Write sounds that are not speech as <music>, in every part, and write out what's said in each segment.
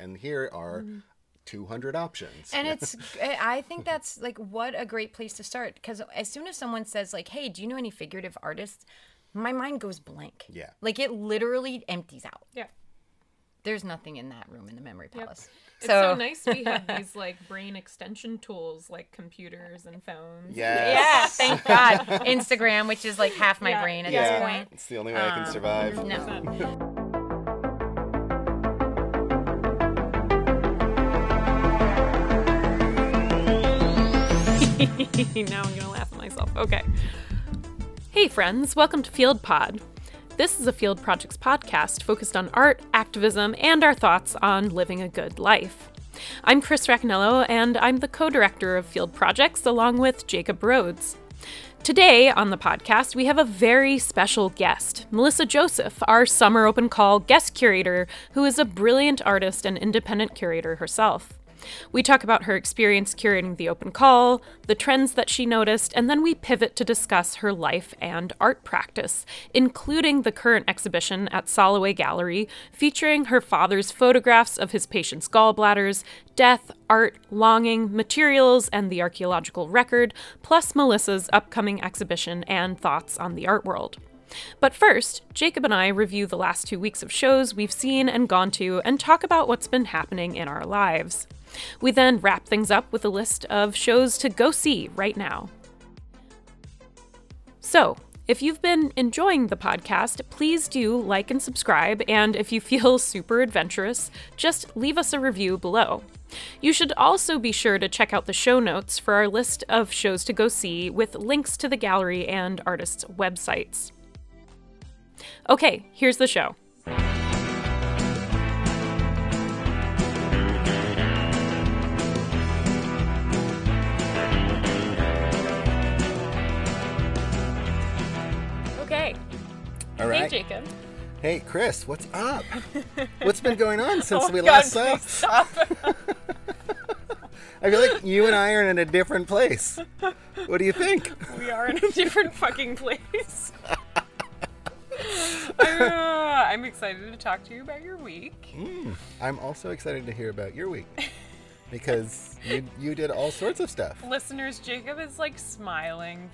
And here are mm. 200 options. And it's, <laughs> I think that's like what a great place to start. Because as soon as someone says, like, hey, do you know any figurative artists? My mind goes blank. Yeah. Like it literally empties out. Yeah. There's nothing in that room in the memory palace. It's so nice we have <laughs> these like brain extension tools like computers and phones. yes. Yeah, thank God. <laughs> Instagram, which is like half my Yeah. brain at Yeah. this point. It's the only way I can um, survive. No. Now I'm gonna laugh at myself. Okay. Hey, friends, welcome to Field Pod. This is a Field Projects podcast focused on art, activism, and our thoughts on living a good life. I'm Chris Racanello, and I'm the co director of Field Projects along with Jacob Rhodes. Today on the podcast, we have a very special guest, Melissa Joseph, our summer open call guest curator, who is a brilliant artist and independent curator herself. We talk about her experience curating the open call, the trends that she noticed, and then we pivot to discuss her life and art practice, including the current exhibition at Soloway Gallery, featuring her father's photographs of his patients' gallbladders, death, art, longing, materials, and the archaeological record, plus Melissa's upcoming exhibition and thoughts on the art world. But first, Jacob and I review the last two weeks of shows we've seen and gone to and talk about what's been happening in our lives. We then wrap things up with a list of shows to go see right now. So, if you've been enjoying the podcast, please do like and subscribe, and if you feel <laughs> super adventurous, just leave us a review below. You should also be sure to check out the show notes for our list of shows to go see with links to the gallery and artists' websites. Okay, here's the show. Hey. Jacob. Hey, Chris, what's up? <laughs> what's been going on since Oh, we God, last saw? stop. <laughs> I feel like you and I are in a different place. What do you think? we are in a different fucking place. <laughs> Uh, I'm excited to talk to you about your week. I'm also excited to hear about your week because you you did all sorts of stuff. Listeners, Jacob is like smiling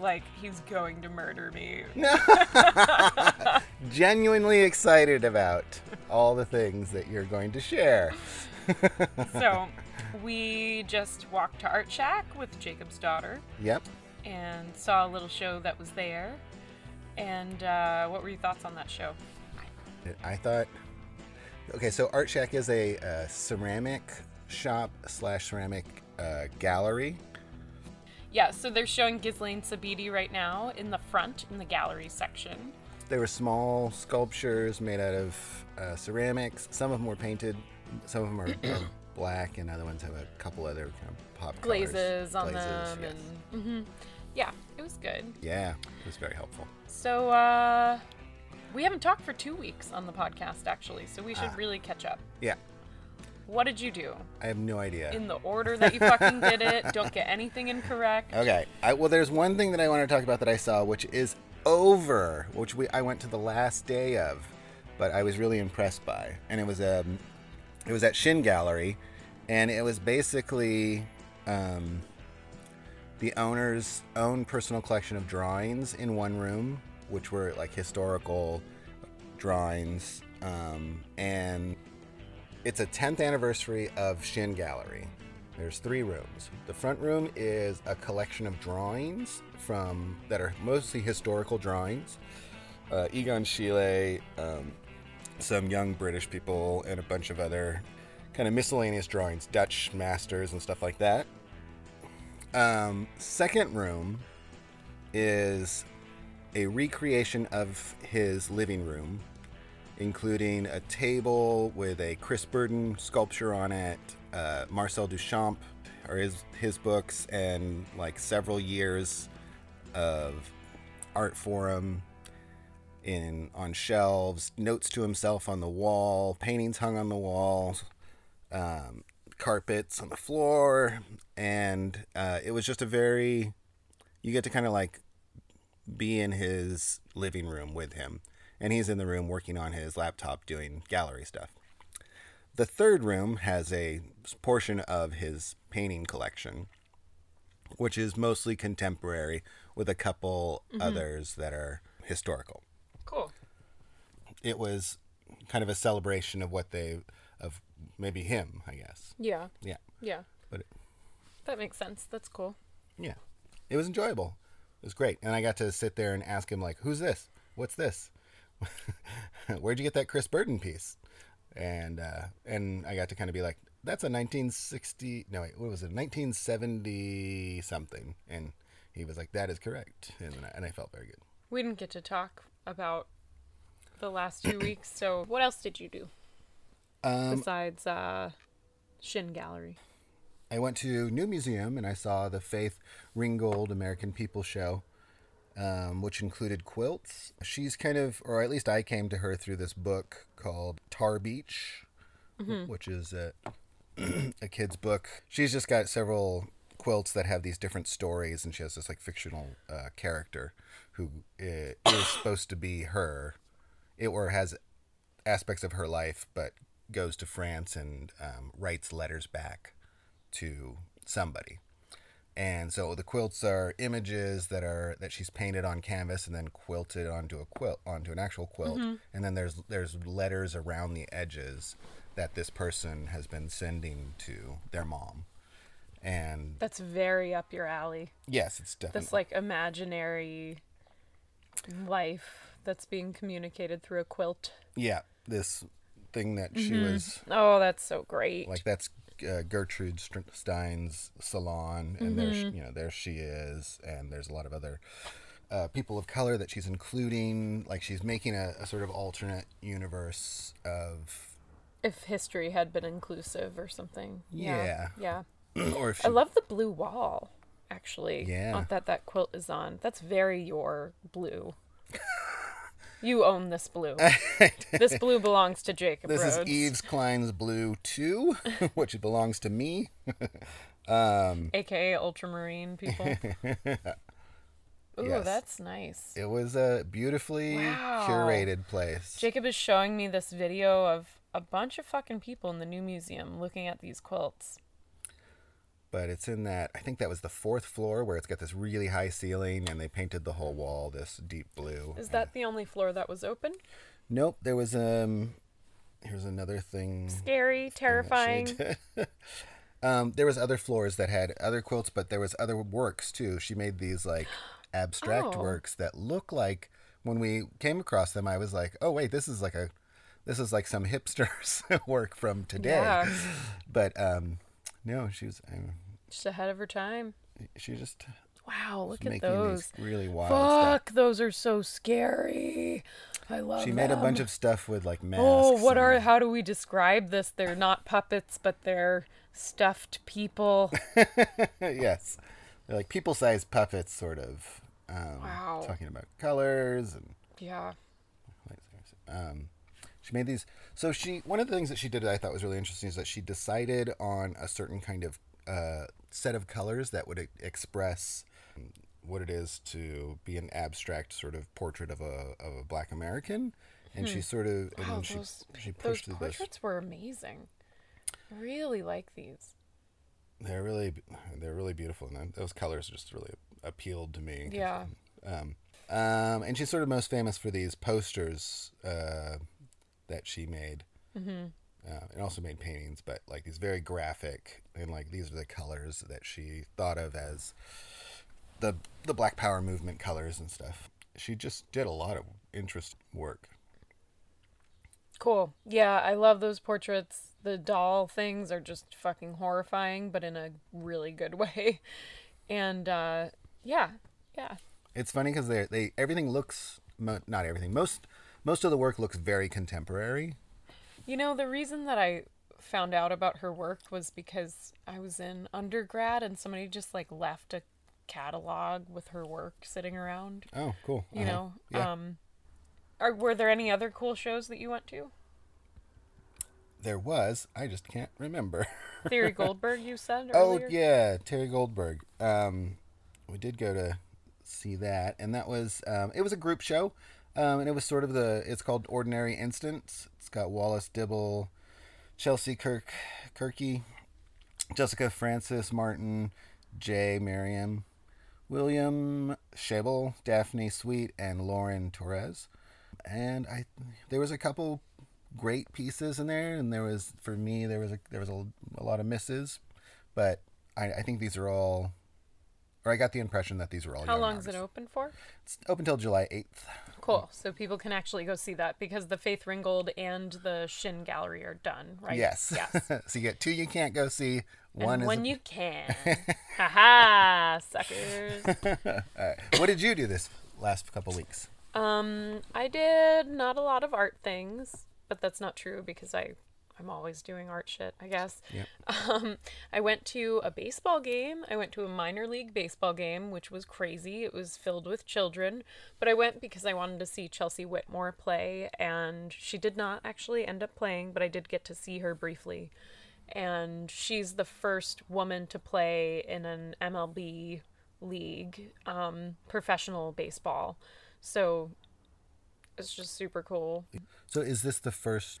like he's going to murder me. <laughs> Genuinely excited about all the things that you're going to share. So, we just walked to Art Shack with Jacob's daughter Yep. and saw a little show that was there. And uh, what were your thoughts on that show? I thought. Okay, so Art Shack is a uh, ceramic shop slash ceramic uh, gallery. Yeah, so they're showing Ghislaine Sabiti right now in the front in the gallery section. They were small sculptures made out of uh, ceramics. Some of them were painted. Some of them are, are <clears throat> black, and other ones have a couple other kind of pop colors. glazes on Glazes, them yes. and hmm yeah it was good yeah, it was very helpful. so uh we haven't talked for two weeks on the podcast actually so we should Ah. really catch up Yeah, what did you do I have no idea. in the order that you fucking did it <laughs> don't get anything incorrect Okay. I, well, there's one thing that I want to talk about that I saw, which is over, which we I went to the last day of, but I was really impressed by, and it was um, it was at Shin Gallery, and it was basically um, the owner's own personal collection of drawings in one room, which were like historical drawings, um, and it's a 10th anniversary of Shin Gallery. There's three rooms. The front room is a collection of drawings from that are mostly historical drawings. Uh, Egon Schiele, um, some young British people, and a bunch of other kind of miscellaneous drawings, Dutch masters and stuff like that. Um, second room is a recreation of his living room, including a table with a Chris Burden sculpture on it, uh, Marcel Duchamp, or his his books, and like several years of Artforum in on shelves, notes to himself on the wall, paintings hung on the walls, um, carpets on the floor, and uh, it was just a very you get to kind of like be in his living room with him, and he's in the room working on his laptop doing gallery stuff. The third room has a portion of his painting collection, which is mostly contemporary, with a couple mm-hmm. others that are historical. Cool. It was kind of a celebration of what they, of maybe him, I guess. Yeah. Yeah, Yeah. but it, That makes sense. That's cool. yeah, it was enjoyable. It was great, and I got to sit there and ask him like, "Who's this? What's this? <laughs> Where'd you get that Chris Burden piece?" And uh, and I got to kind of be like, "That's a 1960. No, wait, what was it? 1970 something." And he was like, "That is correct," and I, and I felt very good. We didn't get to talk about the last two <clears throat> weeks. So, what else did you do Um, besides uh, Shin Gallery? I went to New Museum and I saw the Faith Ringgold American People show, um, which included quilts. She's kind of, or at least I came to her through this book called Tar Beach, which is a, <clears throat> a kid's book. She's just got several quilts that have these different stories, and she has this like fictional uh, character who i- is supposed to be her, it or has aspects of her life, but goes to France and um, writes letters back to somebody. And so the quilts are images that are that she's painted on canvas and then quilted onto a quilt onto an actual quilt. Mm-hmm. And then there's there's letters around the edges that this person has been sending to their mom. And That's very up your alley. yes, it's definitely This like imaginary life that's being communicated through a quilt. yeah, this thing that she mm-hmm. was Oh, that's so great. like that's uh, Gertrude Stein's salon, and there, she, you know, there she is, and there's a lot of other uh, people of color that she's including. Like she's making a, a sort of alternate universe of, if history had been inclusive or something. Yeah. Yeah. <clears throat> or if I love the blue wall, actually. Yeah. uh, That that quilt is on. That's very your blue. <laughs> you own this blue. <laughs> this blue belongs to Jacob this Rhodes, is Yves Klein's blue too, <laughs> which belongs to me. <laughs> um, aka ultramarine people. Ooh, Yes. that's nice. It was a beautifully Wow. curated place. Jacob is showing me this video of a bunch of fucking people in the new museum looking at these quilts. But it's in that I think that was the fourth floor where it's got this really high ceiling and they painted the whole wall this deep blue. Is that the only floor that was open? Nope, there was um here's another thing. Scary, terrifying. <laughs> Um there was other floors that had other quilts, but there was other works too. She made these like <gasps> abstract Oh. works that look like when we came across them I was like, "Oh wait, this is like a this is like some hipsters <laughs> work from today." Yeah. But um no, she was um, Just ahead of her time. she just Wow, look at those. really wild stuff. Fuck, those are so scary. I love She made a bunch of stuff with like masks. Oh, what and- are how do we describe this? They're not puppets, but they're stuffed people. <laughs> yes, they're like people-sized puppets, sort of. Um, Wow. Talking about colors and yeah. um, she made these. So she one of the things that she did that I thought was really interesting is that she decided on a certain kind of uh, set of colors that would express what it is to be an abstract sort of portrait of a of a black American. And she sort of and Wow, she those, she those pushed this. portraits were amazing. Really like these. They're really they're really beautiful, and those colors just really appealed to me. Yeah. Um, um, and she's sort of most famous for these posters uh, that she made, mm-hmm. uh, and also made paintings, but like these very graphic, and like these are the colors that she thought of as the the Black Power movement colors and stuff. She just did a lot of interesting work. Cool. Yeah, I love those portraits. The doll things are just fucking horrifying, but in a really good <laughs> way. And uh, yeah, yeah. It's funny because they they everything looks mo- not everything most most of the work looks very contemporary. You know, the reason that I found out about her work was because I was in undergrad and somebody just like left a catalog with her work sitting around. Oh, cool. You Uh-huh. know, Yeah. um, are were there any other cool shows that you went to? There was. I just can't remember. <laughs> Terry Goldberg, you said oh earlier. yeah, Terry Goldberg. Um, we did go to see that, and that was um, it was a group show, um, and it was sort of the. It's called Ordinary Instance. It's got Wallace Dibble, Chelsea Kirk, Kirky, Jessica Francis Martin, Jay Merriam, William Shebel, Daphne Sweet, and Lauren Torres. And I, there was a couple great pieces in there, and there was for me there was a there was a, a lot of misses, but I, I think these are all, or I got the impression that these were all. How long is it artists. open for? It's open till July eighth. Cool. So people can actually go see that because the Faith Ringgold and the Shin Gallery are done, right? Yes. Yes. <laughs> so you get two you can't go see. One and is when you <laughs> can. Haha, suckers. <laughs> All right. What did you do this last couple weeks? Um, I did not a lot of art things, but that's not true because I I'm always doing art shit, I guess. Yep. <laughs> Um, I went to a baseball game. I went to a minor league baseball game, which was crazy. It was filled with children, but I went because I wanted to see Kelsie Whitmore play, and she did not actually end up playing, but I did get to see her briefly. And she's the first woman to play in an MLB league, um, professional baseball. So it's just super cool. So is this the first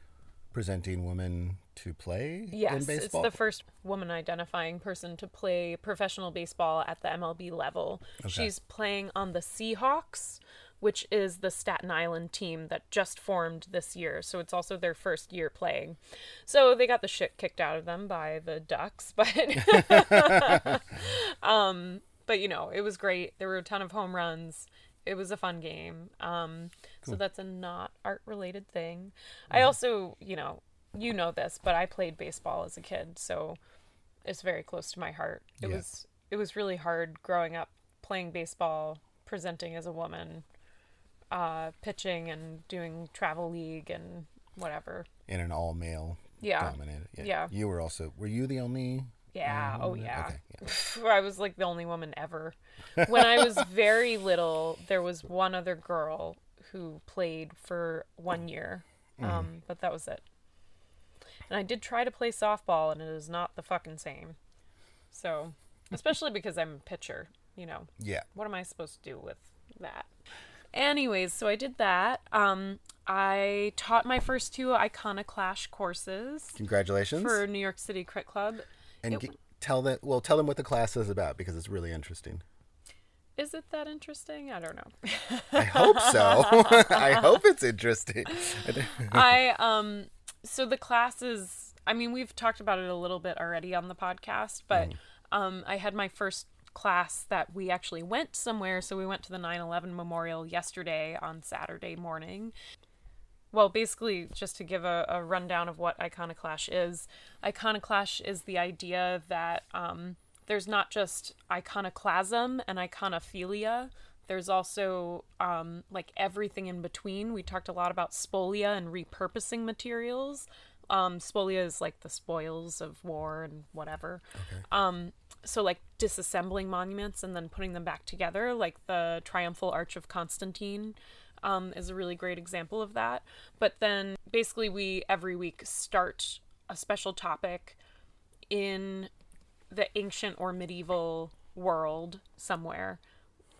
presenting woman to play in Yes, it's the first woman identifying person to play professional baseball at the MLB level. She's playing on the Seahawks, which is the Staten Island team that just formed this year. So it's also their first year playing. So they got the shit kicked out of them by the Ducks, <laughs> but <laughs> um but you know, it was great. There were a ton of home runs. It was a fun game. Um so that's a not art related thing. I also, you know, you know this, but I played baseball as a kid, so it's very close to my heart. It Yeah. was it was really hard growing up playing baseball, presenting as a woman, uh, pitching and doing travel league and whatever. in an all male Yeah. dominated. Yeah. You were also were you the only Yeah. Oh yeah. Okay. Yeah. <laughs> I was like the only woman ever. When I was very little, there was one other girl who played for one year, Mm-hmm. um, but that was it. And I did try to play softball, and it is not the fucking same. So, especially because I'm a pitcher, you know, Yeah. what am I supposed to do with that? Anyways, so I did that. Um, I taught my first two Iconoclash courses Congratulations. for New York City Crit Club. And it- g- tell them well tell them what the class is about because it's really interesting. Is it that interesting? I don't know. I hope so. <laughs> I hope it's interesting. <laughs> I um so the class is I mean we've talked about it a little bit already on the podcast, but um I had my first class that we actually went somewhere, so we went to the 9/11 memorial yesterday on Saturday morning. Well, basically, just to give a, a rundown of what iconoclash is, iconoclash is the idea that um, there's not just iconoclasm and iconophilia, there's also um, like everything in between. We talked a lot about spolia and repurposing materials. Um, spolia is like the spoils of war and whatever. Um, so like disassembling monuments and then putting them back together, like the Triumphal Arch of Constantine um, is a really great example of that. But then basically, we every week start a special topic in the ancient or medieval world somewhere,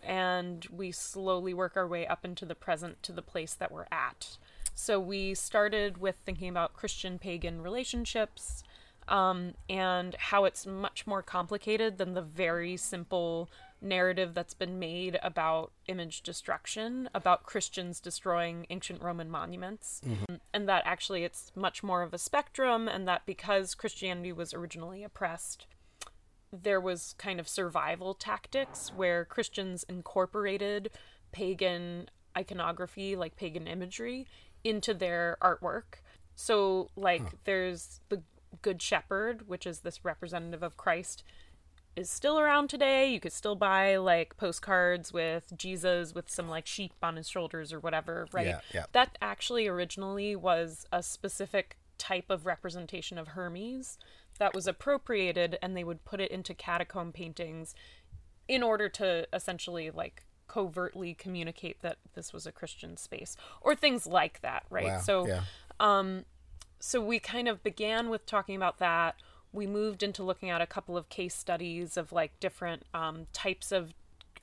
and we slowly work our way up into the present to the place that we're at. So we started with thinking about Christian pagan relationships um, and how it's much more complicated than the very simple narrative that's been made about image destruction, about Christians destroying ancient Roman monuments, mm-hmm. and that actually it's much more of a spectrum, and that because Christianity was originally oppressed, there was kind of survival tactics where Christians incorporated pagan iconography, like pagan imagery, into their artwork. So, like, there's the Good Shepherd, which is this representative of Christ, is still around today. You could still buy like postcards with Jesus with some like sheep on his shoulders or whatever, right? Yeah, yeah. That actually originally was a specific type of representation of Hermes that was appropriated and they would put it into catacomb paintings in order to essentially like covertly communicate that this was a Christian space or things like that, right? Wow. So yeah. Um, so we kind of began with talking about that. We moved into looking at a couple of case studies of like different um, types of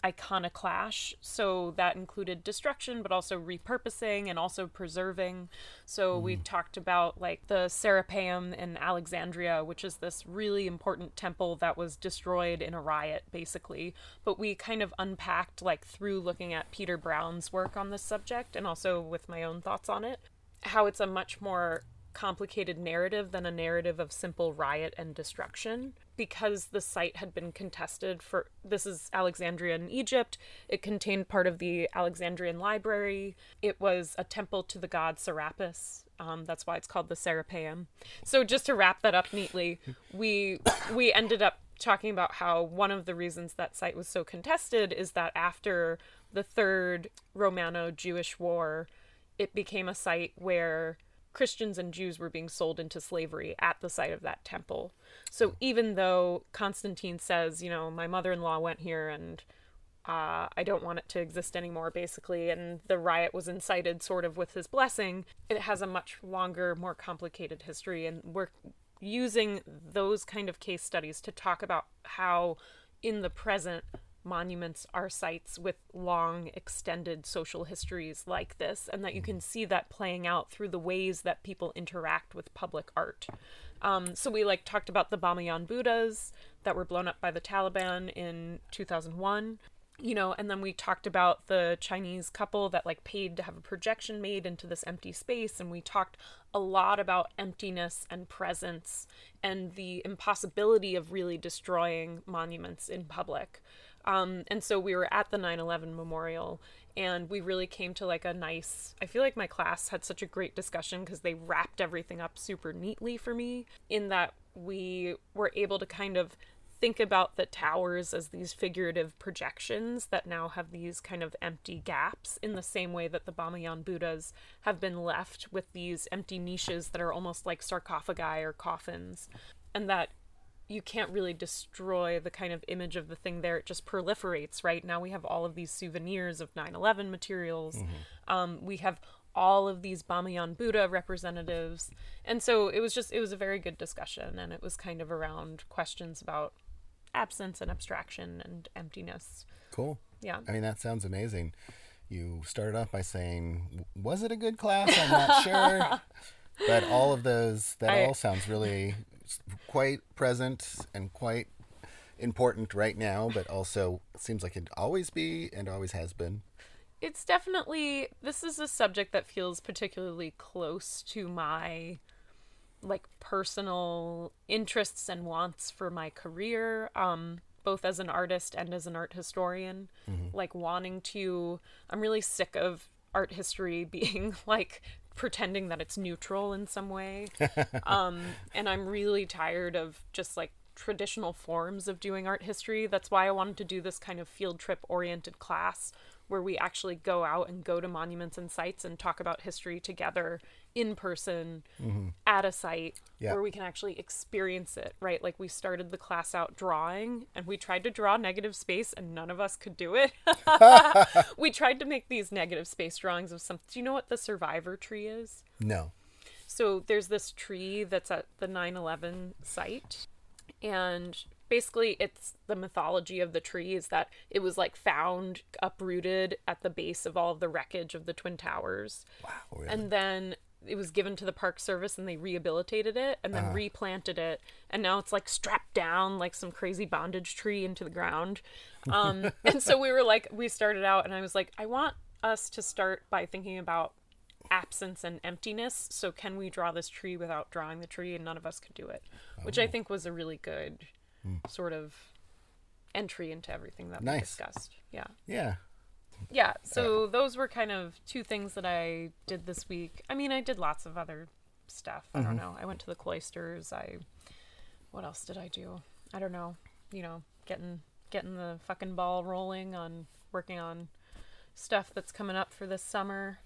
iconoclash. So that included destruction, but also repurposing and also preserving. So we talked about like the Serapeum in Alexandria, which is this really important temple that was destroyed in a riot, basically. But we kind of unpacked like through looking at Peter Brown's work on this subject and also with my own thoughts on it, how it's a much more complicated narrative than a narrative of simple riot and destruction because the site had been contested for this is Alexandria in Egypt. It contained part of the Alexandrian library. It was a temple to the god Serapis. Um, that's why it's called the Serapeum. So just to wrap that up neatly, we we ended up talking about how one of the reasons that site was so contested is that after the third Romano-Jewish war, it became a site where Christians and Jews were being sold into slavery at the site of that temple. So even though Constantine says, you know, my mother in law went here and uh, I don't want it to exist anymore, basically, and the riot was incited sort of with his blessing, it has a much longer, more complicated history. And we're using those kind of case studies to talk about how, in the present, monuments are sites with long extended social histories like this and that you can see that playing out through the ways that people interact with public art. Um, so we like talked about the Bamiyan buddhas that were blown up by the taliban in 2001 you know and then we talked about the chinese couple that like paid to have a projection made into this empty space and we talked a lot about emptiness and presence and the impossibility of really destroying monuments in public um, and so we were at the 9 11 memorial and we really came to like a nice. I feel like my class had such a great discussion because they wrapped everything up super neatly for me in that we were able to kind of think about the towers as these figurative projections that now have these kind of empty gaps in the same way that the Bamiyan Buddhas have been left with these empty niches that are almost like sarcophagi or coffins. And that you can't really destroy the kind of image of the thing there. It just proliferates, right? Now we have all of these souvenirs of 9 11 materials. Mm-hmm. Um, we have all of these Bamiyan Buddha representatives. And so it was just, it was a very good discussion. And it was kind of around questions about absence and abstraction and emptiness. Cool. Yeah. I mean, that sounds amazing. You started off by saying, was it a good class? I'm not sure. <laughs> but all of those, that I, all sounds really quite present and quite important right now, but also seems like it always be and always has been. It's definitely this is a subject that feels particularly close to my like personal interests and wants for my career um both as an artist and as an art historian mm-hmm. like wanting to i'm really sick of art history <laughs> being like pretending that it's neutral in some way. <laughs> um, and I'm really tired of just like traditional forms of doing art history. That's why I wanted to do this kind of field trip oriented class where we actually go out and go to monuments and sites and talk about history together in person mm-hmm. at a site yeah. where we can actually experience it, right? Like we started the class out drawing and we tried to draw negative space and none of us could do it. <laughs> we tried to make these negative space drawings of something. Do you know what the survivor tree is? No. So there's this tree that's at the 9 11 site and basically it's the mythology of the tree is that it was like found uprooted at the base of all of the wreckage of the twin towers wow really? and then it was given to the park service and they rehabilitated it and then uh-huh. replanted it and now it's like strapped down like some crazy bondage tree into the ground um, <laughs> and so we were like we started out and i was like i want us to start by thinking about absence and emptiness so can we draw this tree without drawing the tree and none of us could do it which i oh. think was a really good mm. sort of entry into everything that nice. we discussed. Yeah. Yeah. Yeah. So those were kind of two things that I did this week. I mean, I did lots of other stuff. I mm-hmm. don't know. I went to the cloisters. I what else did I do? I don't know. You know, getting getting the fucking ball rolling on working on stuff that's coming up for this summer.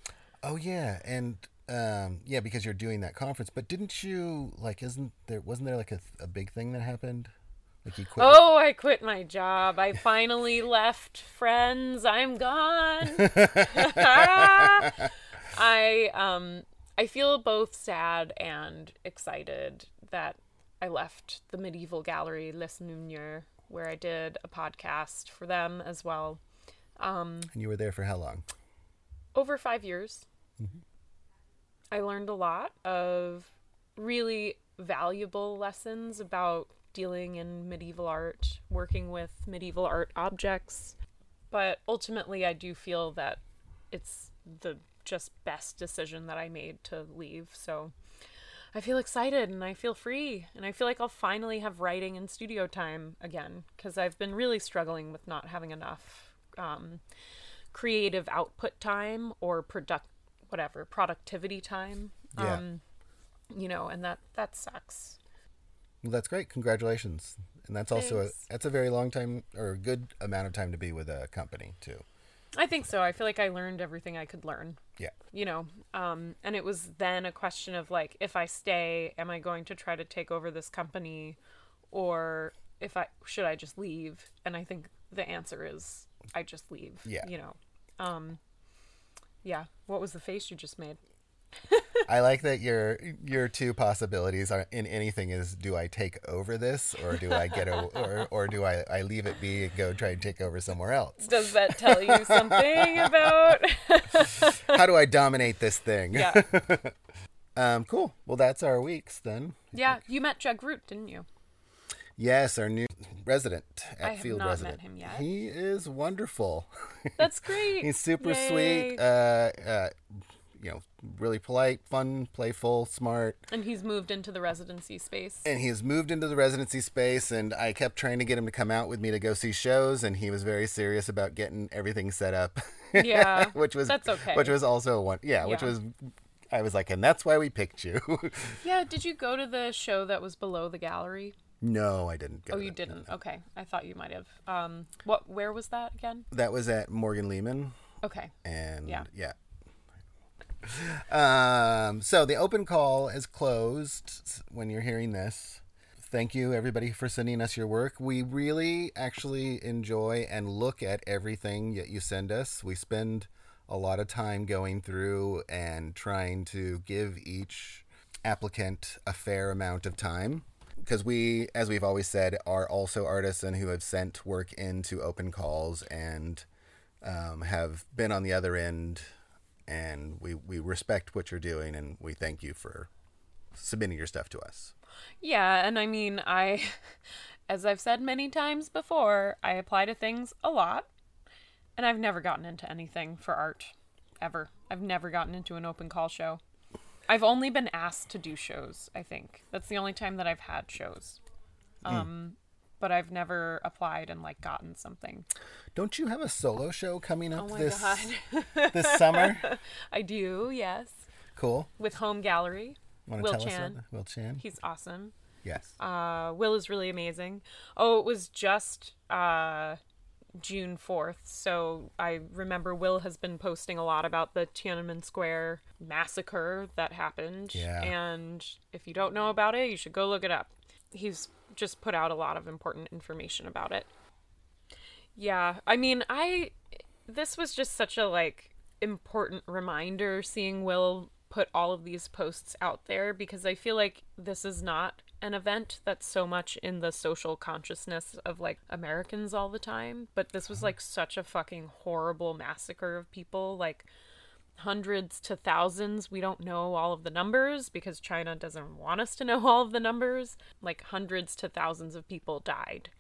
Oh yeah, and um, yeah, because you're doing that conference. But didn't you like? Isn't there? Wasn't there like a, a big thing that happened? Like quit. Oh, I quit my job. I finally left friends. I'm gone. <laughs> I um I feel both sad and excited that I left the medieval gallery Les Enluminures where I did a podcast for them as well. Um, And you were there for how long? Over five years, Mm-hmm. I learned a lot of really valuable lessons about dealing in medieval art, working with medieval art objects. But ultimately, I do feel that it's the just best decision that I made to leave. So I feel excited and I feel free and I feel like I'll finally have writing and studio time again because I've been really struggling with not having enough um, creative output time or product whatever productivity time. Yeah. Um, you know, and that that sucks. Well, that's great. Congratulations. And that's also a that's a very long time or a good amount of time to be with a company too. I think so. I feel like I learned everything I could learn. Yeah. you know um and it was then a question of like if i stay am i going to try to take over this company or if i should i just leave and i think the answer is i just leave Yeah. you know um yeah what was the face you just made I like that your your two possibilities are in anything is do I take over this or do I get a or or do I I leave it be and go try and take over somewhere else? does that tell you something about <laughs> How do I dominate this thing? yeah <laughs> Um cool. Well, that's our weeks then. yeah you met Jugroot didn't you Yes, our new resident at I have Field Resident. him yet. He is wonderful. that's great <laughs> He's super Yay. sweet. Uh, uh, you know, really polite, fun, playful, smart. and he's moved into the residency space And he has moved into the residency space. And I kept trying to get him to come out with me to go see shows, and he was very serious about getting everything set up. Yeah, <laughs> which was that's okay. Which was also one. Yeah, which was. I was like, and that's why we picked you. <laughs> yeah did you go to the show that was below the gallery no, I didn't. Go Oh, you didn't. Okay, I thought you might have. Um, what? Where was that again? That was at Morgan Lehman. Okay. and Yeah. yeah. Um, so the open call is closed when you're hearing this. Thank you everybody for sending us your work. We really actually enjoy and look at everything that you send us. We spend a lot of time going through and trying to give each applicant a fair amount of time because we as we've always said are also artists and who have sent work into open calls and um, have been on the other end, and we, we respect what you're doing, and we thank you for submitting your stuff to us. Yeah, and I mean, I, <laughs> as I've said many times before, I apply to things a lot, and I've never gotten into anything for art, ever. I've never gotten into an open call show. I've only been asked to do shows. I think that's the only time that I've had shows. Um, but I've never applied and like gotten something. Don't you have a solo show coming up Oh this god, this summer? <laughs> I do. Yes, Cool. with Home Gallery. Want to Will tell Chan. us about Will Chan? He's awesome. yes. Uh, Will is really amazing. Oh, it was just uh, June 4th. So I remember Will has been posting a lot about the Tiananmen Square massacre that happened. Yeah. And if you don't know about it, you should go look it up. He's just put out a lot of important information about it. Yeah, I mean, I this was just such a like important reminder seeing Will put all of these posts out there because I feel like this is not an event that's so much in the social consciousness of like Americans all the time, but this was uh-huh. like such a fucking horrible massacre of people like hundreds to thousands. We don't know all of the numbers because China doesn't want us to know <laughs> all of the numbers. Like hundreds to thousands of people died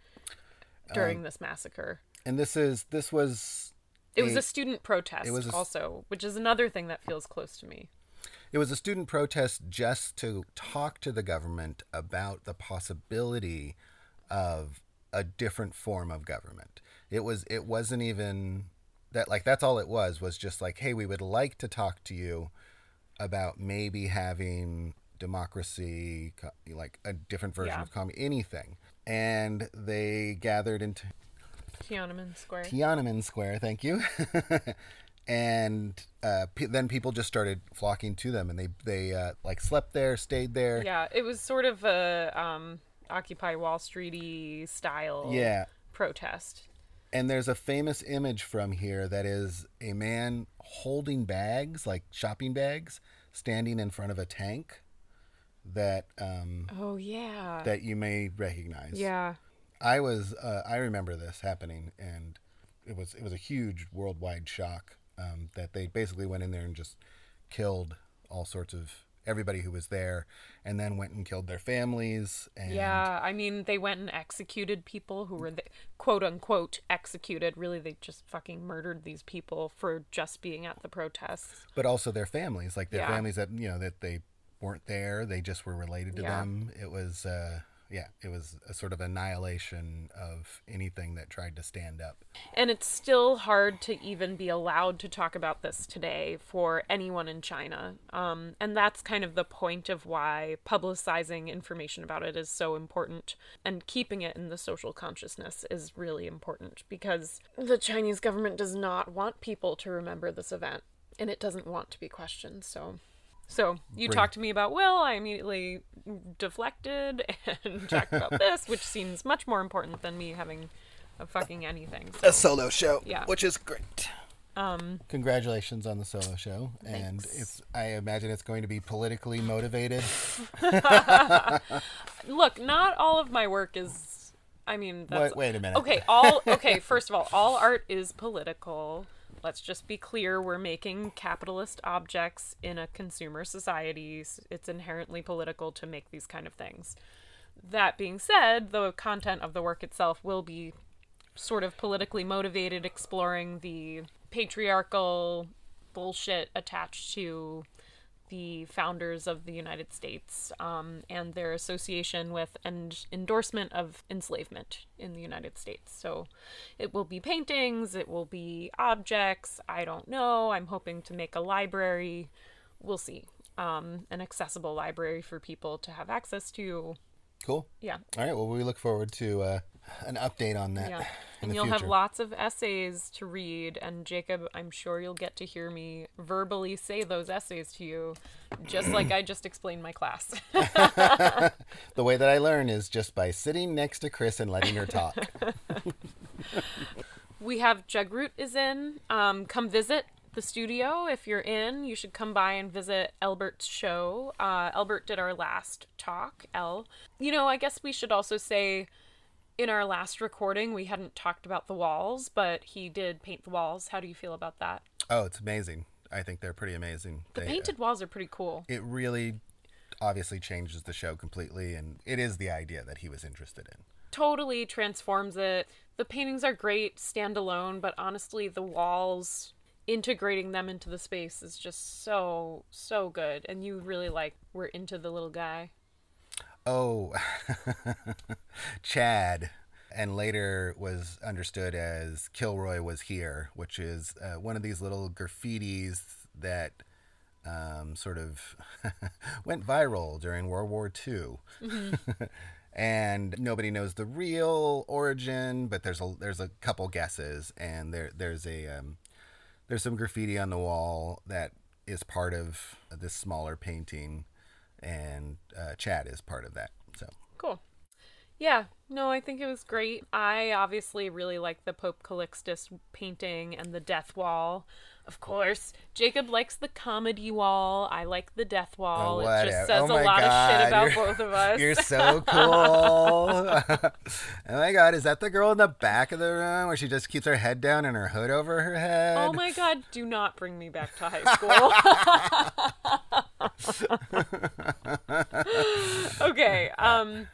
during uh, this massacre. And this is this was It was a- a student protest it was a also, which is another thing that feels close to me. It was a student protest just to talk to the government about the possibility of a different form of government. It was it wasn't even that like that's all it was was just like hey we would like to talk to you about maybe having democracy co- like a different version Yeah. of communist anything and they gathered into Tiananmen Square. Tiananmen Square, thank you. <laughs> and uh, pe- then people just started flocking to them, and they they uh, like slept there, stayed there. yeah, it was sort of a um, Occupy Wall Streety style Yeah. protest. And there's a famous image from here that is a man holding bags, like shopping bags, standing in front of a tank that um, Oh yeah. that you may recognize. yeah. I was uh, I remember this happening, and it was it was a huge worldwide shock um, that they basically went in there and just killed all sorts of everybody who was there, and then went and killed their families. And Yeah, I mean, they went and executed people who were the, quote unquote executed. Really, they just fucking murdered these people for just being at the protests. but also their families, like their Yeah. families that you know that they weren't there, they just were related to Yeah. them. It was uh, yeah, it was a sort of annihilation of anything that tried to stand up. And it's still hard to even be allowed to talk about this today for anyone in China. Um, and that's kind of the point of why publicizing information about it is so important and keeping it in the social consciousness is really important because the Chinese government does not want people to remember this event and it doesn't want to be questioned. So. So you Bring- talked to me about Will. I immediately deflected and <laughs> talked about this, which seems much more important than me having a fucking anything. So. A solo show, Yeah. which is great. Um, Congratulations on the solo show, and it's I imagine it's going to be politically motivated. <laughs> look, not all of my work is. I mean, that's, Wait, wait a minute. Okay, all okay. <laughs> First of all, all art is political. Let's just be clear: we're making capitalist objects in a consumer society. It's inherently political to make these kind of things. That being said, the content of the work itself will be sort of politically motivated, exploring the patriarchal bullshit attached to the founders of the United States um, and their association with and endorsement of enslavement in the United States. So it will be paintings, it will be objects. I don't know. I'm hoping to make a library. We'll see. Um, an accessible library for people to have access to. Cool. Yeah. All right. Well, we look forward to uh, an update on that. Yeah. And you'll have lots of essays to read. And Jacob, I'm sure you'll get to hear me verbally say those essays to you, just like <clears throat> I just explained my class. <laughs> The way that I learn is just by sitting next to Chris and letting her talk. <laughs> we have Jugroot is in. Um, come visit the studio if you're in. You should come by and visit Elbert's show. Uh, Elbert did our last talk. L. You know, I guess we should also say. In our last recording, we hadn't talked about the walls, but he did paint the walls. How do you feel about that? oh, it's amazing. I think they're pretty amazing. The They, painted uh, walls are pretty cool. it really obviously changes the show completely, and it is the idea that he was interested in. totally transforms it. The paintings are great standalone, but honestly, the walls integrating them into the space is just so so good. And you really like we're into the little guy. Oh, <laughs> Chad, and later was understood as Kilroy was here, which is uh, one of these little graffitis that um, sort of <laughs> went viral during World War II. <laughs> and nobody knows the real origin, but there's a there's a couple guesses, and there there's a um, there's some graffiti on the wall that is part of this smaller painting, and uh, Chad is part of that. So Cool. Yeah, no, I think it was great. I obviously really like the Pope Calixtus painting and the death wall. Of course, Jacob likes the comedy wall. I like the death wall. it just says Oh a lot of shit about you're- both of us. you're so <laughs> cool. <laughs> oh my god, is that the girl in the back of the room where she just keeps her head down and her hood over her head? Oh my god, do not bring me back to high school. <laughs> okay, um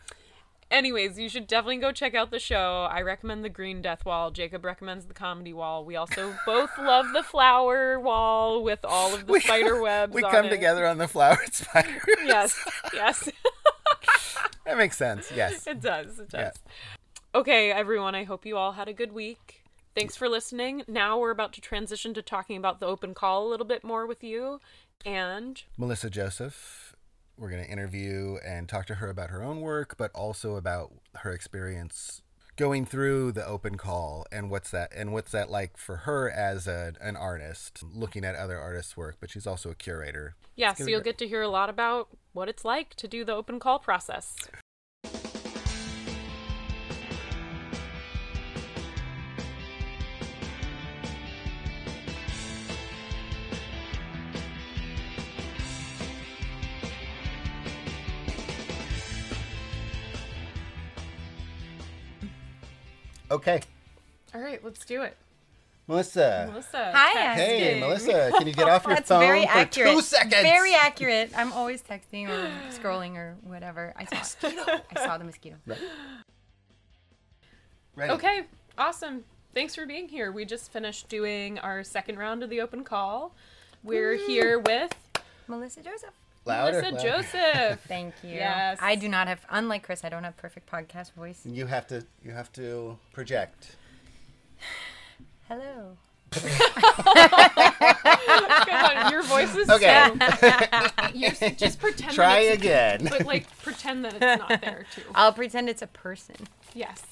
anyways, you should definitely go check out the show. I recommend the Green Death Wall. Jacob recommends the Comedy Wall. We also <laughs> both love the Flower Wall with all of the spider <laughs> webs. We come it. together on the flowered spider. Yes, yes. <laughs> that makes sense. Yes. It does. It does. Yeah. Okay, everyone, I hope you all had a good week. Thanks for listening. Now we're about to transition to talking about the open call a little bit more with you. And Melissa Joseph. We're going to interview and talk to her about her own work, but also about her experience going through the open call and what's that and what's that like for her as a, an artist, looking at other artists' work. But she's also a curator. yeah, so you'll be get to hear a lot about what it's like to do the open call process. Okay, All right, let's do it. Melissa. Melissa. Hi, texting. Hey, Melissa, can you get off your That's phone very for accurate. two seconds? Very accurate. I'm always texting or scrolling or whatever. I saw <laughs> I saw the mosquito. Ready. Okay, awesome. Thanks for being here. We just finished doing our second round of the open call. We're here with Melissa Joseph. Louder. Melissa louder. Joseph. <laughs> Thank you. Yes. I do not have, unlike Chris, I don't have perfect podcast voice. You have to. You have to project. <sighs> Hello. God, your voice is Okay. so. <laughs> You're, just pretend. Try that it's, again. But like pretend that it's not there too. I'll pretend it's a person. Yes.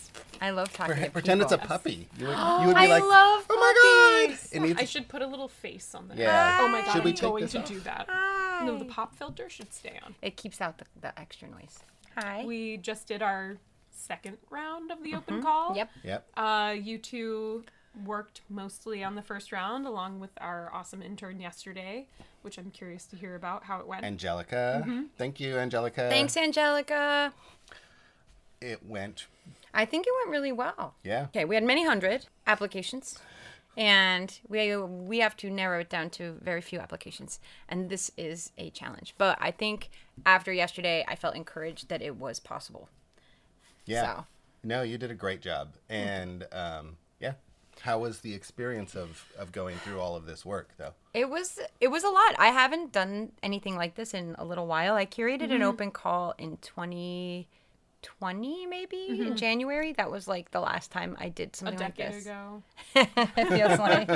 I love talking to Pretend it's a puppy. You would, <gasps> you would be I like, love oh my god! It needs- I should put a little face on the. Yeah. Oh my god, Should we I'm take going this to off? do that. Hi. No, the pop filter should stay on. It keeps out the, the extra noise. Hi. We just did our second round of the open call. Yep. Yep. Uh, you two worked mostly on the first round along with our awesome intern yesterday, which I'm curious to hear about how it went. Angelica. Mm-hmm. Thank you, Angelica. Thanks, Angelica. It went. I think it went really well. Yeah. Okay, we had many hundred applications, and we we have to narrow it down to very few applications, and this is a challenge. But I think after yesterday, I felt encouraged that it was possible. Yeah. So. No, you did a great job. And um, yeah. How was the experience of, of going through all of this work, though? It was it was a lot. I haven't done anything like this in a little while. I curated an mm-hmm. open call in 2020 maybe in mm-hmm. January. That was like the last time I did a something like decade this. ago. <laughs> it feels like.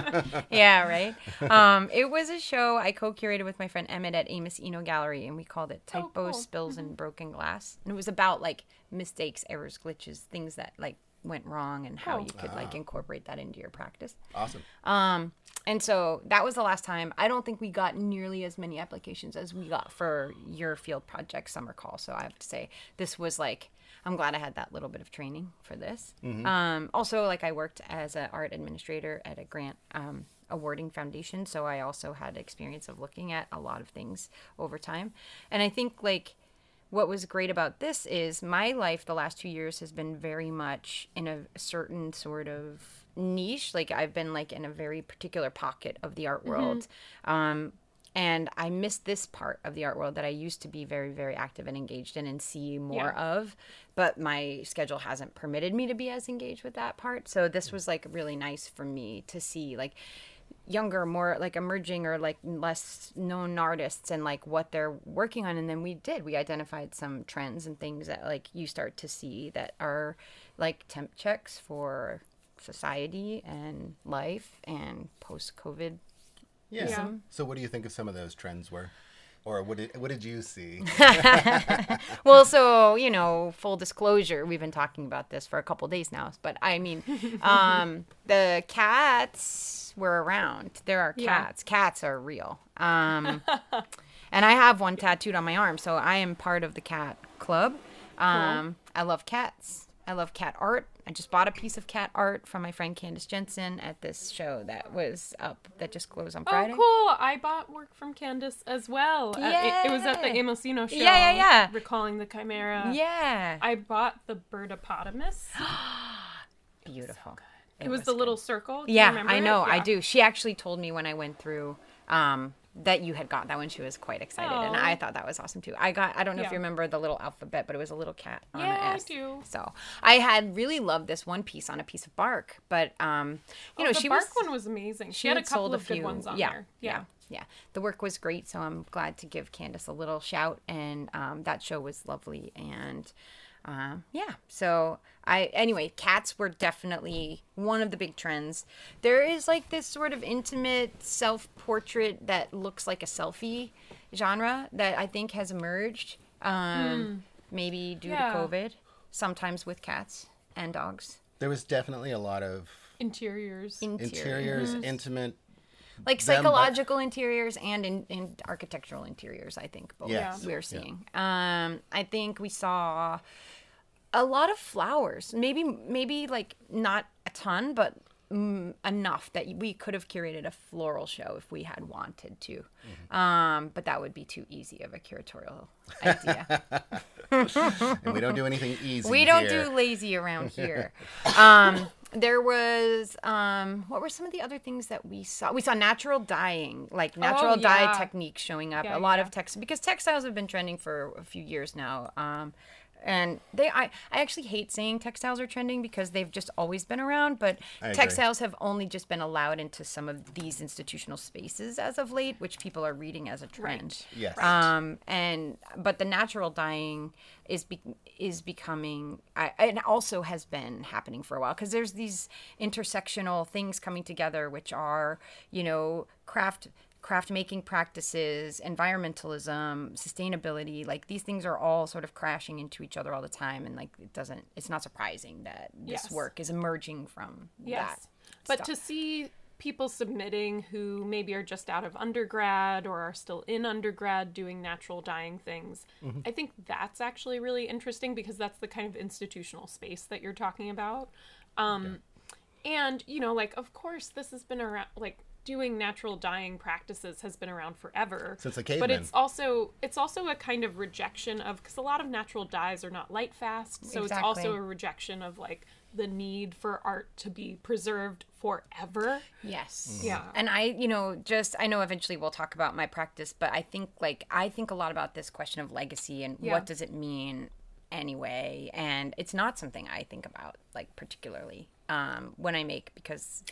yeah, right. <laughs> Um, it was a show I co-curated with my friend Emmett at Amos Eno Gallery, and we called it oh, Typos, cool. Spills, mm-hmm. and Broken Glass. And it was about like mistakes, errors, glitches, things that like went wrong, and how Oh. you could like incorporate that into your practice. Awesome. Um, and so that was the last time. I don't think we got nearly as many applications as we got for your field project summer call. So I have to say this was like I'm glad I had that little bit of training for this. Um, also, like I worked as an art administrator at a grant um, awarding foundation, so I also had experience of looking at a lot of things over time. And I think like what was great about this is my life the last two years has been very much in a certain sort of niche. Like i've been like in a very particular pocket of the art world. Um and i miss this part of the art world that i used to be very very active and engaged in and see more Yeah. of. But my schedule hasn't permitted me to be as engaged with that part. So this was like really nice for me to see like younger more like emerging or like less known artists and like what they're working on and then we did we identified some trends and things that like you start to see that are like temp checks for society and life and post covid Yeah. Yeah. So, what do you think of some of those trends were? Or what did, what did you see? <laughs> well so you know full disclosure we've been talking about this for a couple days now but i mean um <laughs> the cats were around. There are Yeah. cats. Cats are real. Um and i have one tattooed on my arm so i am part of the cat club. Um i love cats i love cat art i just bought a piece of cat art from my friend candace jensen at this show that was up that just closed on friday Oh, cool! I bought work from Candace as well. Uh, it, it was at the. Amos Eno show. Yeah, yeah, yeah. Recalling the Chimera. yeah I bought the birdopotamus. <gasps> beautiful It, was, the little circle. Do you Yeah, I it? know. I do. She actually told me when I went through um, that you had got that one. She was quite excited, and I thought that was awesome too. I got. I don't know if you remember the little alphabet, but it was a little cat on Yeah, an I S. do. So I had really loved this one piece on a piece of bark, but um, you know, Oh, the she bark was one was amazing. She, she had a had couple sold of good ones on yeah, there. Yeah. Yeah. yeah, The work was great, so I'm glad to give Candace a little shout, and um, that show was lovely, and um, yeah. So I anyway, cats were definitely one of the big trends. There is like this sort of intimate self-portrait that looks like a selfie genre that I think has emerged, um, maybe due. Yeah. to COVID. Sometimes with cats and dogs. There was definitely a lot of Interiors. Interior. interiors, intimate. Like them, but- psychological interiors and in, in architectural interiors i think both Yes. we're seeing um i think we saw a lot of flowers maybe maybe like not a ton but mm, enough that we could have curated a floral show if we had wanted to. Um, but that would be too easy of a curatorial idea. <laughs> and we don't do anything <laughs> easy. we don't here. do lazy around <laughs> here. um, there was um, what were some of the other things that we saw? We saw natural dyeing, like natural dye yeah. techniques showing up. Yeah, a lot yeah. of text because textiles have been trending for a few years now. Um, and they, I, I actually hate saying textiles are trending because they've just always been around. But textiles have only just been allowed into some of these institutional spaces as of late, which people are reading as a trend. Yes. Um, and but the natural dyeing is be, is becoming I, and also has been happening for a while because there's these intersectional things coming together, which are you know craft craft making practices, environmentalism, sustainability. Like these things are all sort of crashing into each other all the time, and like it doesn't. It's not surprising that this Yes. work is emerging from Yes. that. But stuff. to see people submitting who maybe are just out of undergrad or are still in undergrad doing natural dyeing things, Mm-hmm. I think that's actually really interesting because that's the kind of institutional space that you're talking about. Um, And, you know, like, of course, this has been around, like, doing natural dyeing practices has been around forever. Since the but it's also it's also a kind of rejection of because a lot of natural dyes are not light fast. So it's also a rejection of like the need for art to be preserved forever. Yes. Yeah. And I, you know, just I know eventually we'll talk about my practice, but I think like I think a lot about this question of legacy and Yeah. what does it mean anyway, and it's not something I think about like particularly um when I make because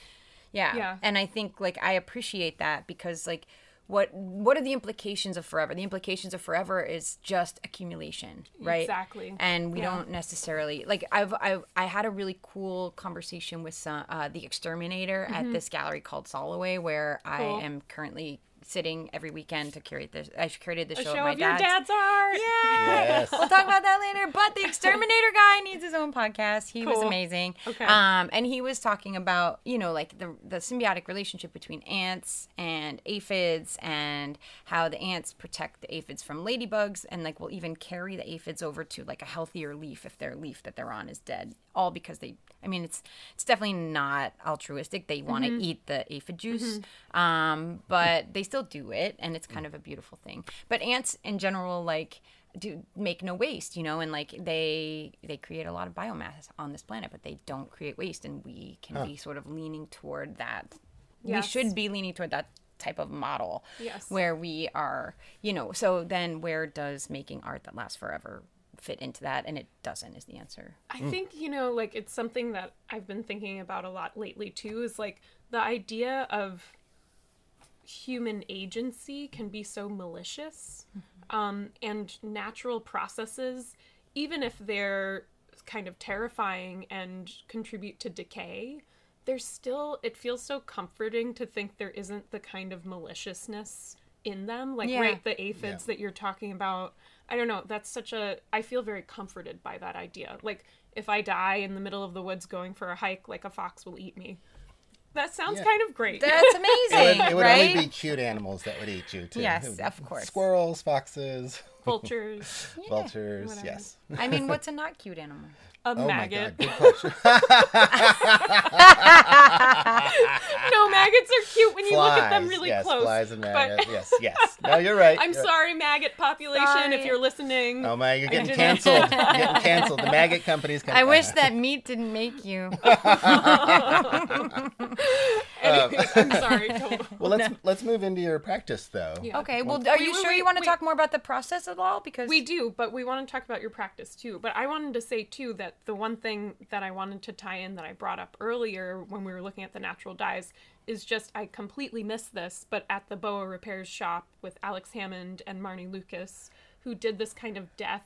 yeah. Yeah. And I think like I appreciate that because like what what are the implications of forever? The implications of forever is just accumulation, right? Exactly. And we Yeah. don't necessarily like I've, I've I had a really cool conversation with some, uh, the exterminator at this gallery called Soloway where Mm-hmm. Cool. I am currently sitting every weekend to curate this. I curated the show, show of my of your dad's. dad's art Yes. We'll talk about that later. But the exterminator guy needs his own podcast. He was amazing. Okay. Um, and he was talking about you know like the the symbiotic relationship between ants and aphids and how the ants protect the aphids from ladybugs and like will even carry the aphids over to like a healthier leaf if their leaf that they're on is dead. All because they. I mean, it's it's definitely not altruistic. They want to Mm-hmm. eat the aphid juice, um, but they still do it, and it's kind of a beautiful thing. But ants in general, like do make no waste you know and like they they create a lot of biomass on this planet but they don't create waste and we can be sort of leaning toward that we should be leaning toward that type of model Yes. where we are you know so then where does making art that lasts forever fit into that and it doesn't is the answer I think, you know, like it's something that I've been thinking about a lot lately too is like the idea of human agency can be so malicious. Um, and natural processes, even if they're kind of terrifying and contribute to decay, there's still, it feels so comforting to think there isn't the kind of maliciousness in them. Like, Yeah. right, the aphids that you're talking about. I don't know. That's such a. I feel very comforted by that idea. Like, if I die in the middle of the woods going for a hike, like a fox will eat me. That sounds Yeah. kind of great. that's It <laughs> would, amazing it would right only be cute animals that would eat you, too. Yes, of course. Squirrels, foxes, <laughs> Vultures, vultures. whatever. Yes. i mean what's a not cute animal <laughs> a Oh maggot. my God. Good <laughs> no, maggots are cute when you look at them really yes, close. Flies and but- Yes, yes. No, you're right. I'm You're- sorry, maggot population, Sorry. if you're listening. Oh my, you're getting canceled. <laughs> You're getting canceled. The maggot company's coming. i wish that meat didn't make you <laughs> Anyways, oh. I'm sorry. Total. Well, let's let's move into your practice though. Yeah. okay well are you wait, sure you want to wait. talk more about the process at all because We do, but we want to talk about your practice too. But I wanted to say too that the one thing that I wanted to tie in that I brought up earlier when we were looking at the natural dyes is just I completely missed this, but at the Boa Repairs shop with Alex Hammond and Marnie Lucas, who did this kind of death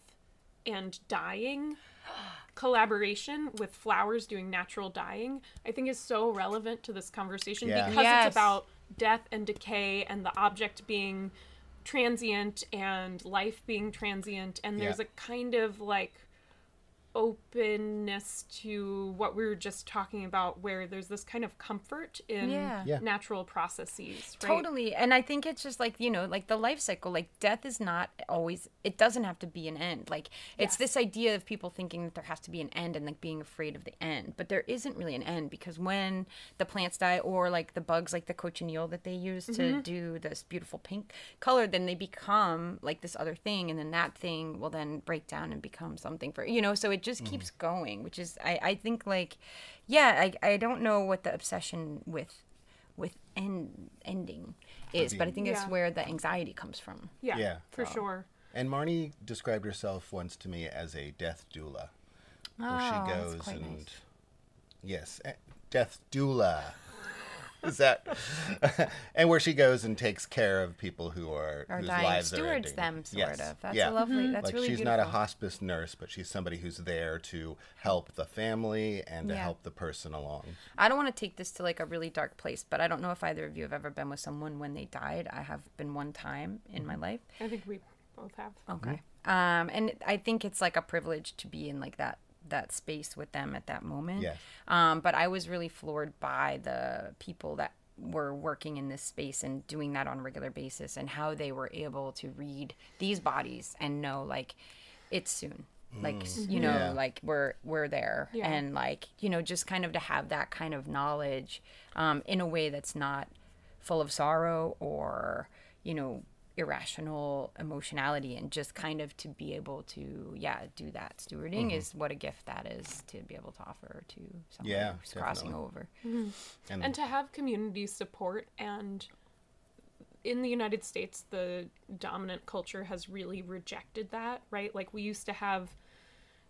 and dyeing <gasps> collaboration with flowers doing natural dyeing, I think is so relevant to this conversation Yeah. because Yes. it's about death and decay and the object being transient and life being transient and there's Yeah. a kind of like openness to what we were just talking about where there's this kind of comfort in Yeah. Yeah. natural processes right? Totally. And I think it's just like, you know, like the life cycle, like death is not always, it doesn't have to be an end. Like it's Yes. this idea of people thinking that there has to be an end and like being afraid of the end. But there isn't really an end because when the plants die or like the bugs, like the cochineal that they use to mm-hmm. do this beautiful pink color, then they become like this other thing. And then that thing will then break down and become something for, you know, so it just keeps going, which is, I, I think like, yeah, I, I don't know what the obsession with with end ending is, but I think it's where the anxiety comes from. yeah, Yeah. for sure And Marnie described herself once to me as a death doula, where Oh, she that's goes quite and nice. yes, eh, death doula. Is that <laughs> and where she goes and takes care of people who are Or whose dying lives are stewards ending. them, sort Yes. of. That's yeah. a lovely. That's like really she's beautiful. not a hospice nurse, but she's somebody who's there to help the family and to Yeah. help the person along. I don't want to take this to like a really dark place, but I don't know if either of you have ever been with someone when they died. I have been one time in my life. i think we both have Okay. Um, and I think it's like a privilege to be in like that that space with them at that moment. Yes. Um, but I was really floored by the people that were working in this space and doing that on a regular basis and how they were able to read these bodies and know like it's soon. Like s- you know, Yeah. like we're we're there, Yeah. and like you know, just kind of to have that kind of knowledge, um, in a way that's not full of sorrow or you know irrational emotionality and just kind of to be able to yeah do that stewarding Mm-hmm. is what a gift that is to be able to offer to someone Yeah, who's crossing definitely. over And, and to have community support and in the united states the dominant culture has really rejected that right like we used to have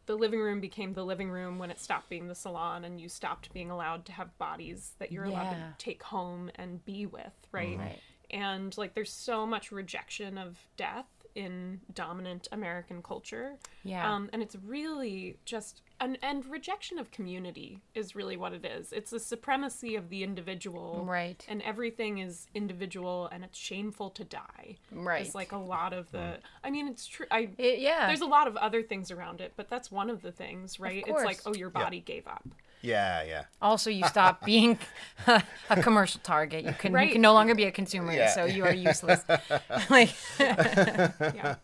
the living room became the living room when it stopped being the salon and you stopped being allowed to have bodies that you're allowed to take home and be with right Right. And like there's so much rejection of death in dominant american culture. Yeah. um, and it's really just an and rejection of community is really what it is. It's the supremacy of the individual. Right. and everything is individual and it's shameful to die. Right. it's like a lot of the i mean it's true i It- yeah. there's a lot of other things around it but that's one of the things right? It's like oh your body gave up yeah, yeah. also you stop <laughs> being a commercial target you can you can no longer be a consumer Yeah. so you are useless <laughs> like <laughs> yeah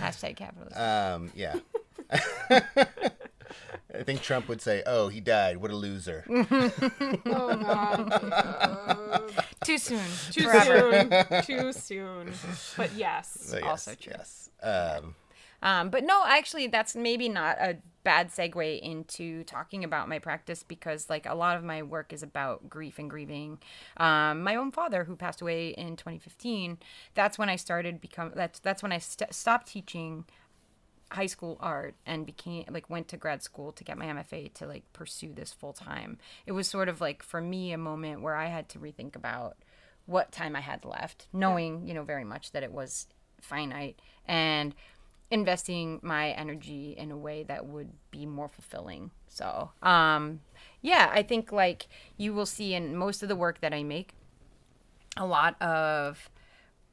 hashtag capitalism Um, yeah. I think Trump would say, "Oh, he died. What a loser." oh god too soon too forever. soon too soon but yes But yes, Also true. Yes. Um, Um, but no, actually, that's maybe not a bad segue into talking about my practice because, like, a lot of my work is about grief and grieving. Um, my own father, who passed away in 2015, that's when I started become. That's that's when I st- stopped teaching high school art and became like went to grad school to get my MFA to like pursue this full time. It was sort of like for me a moment where I had to rethink about what time I had left, knowing, you know, very much that it was finite and investing my energy in a way that would be more fulfilling. So, um yeah, I think like you will see in most of the work that I make a lot of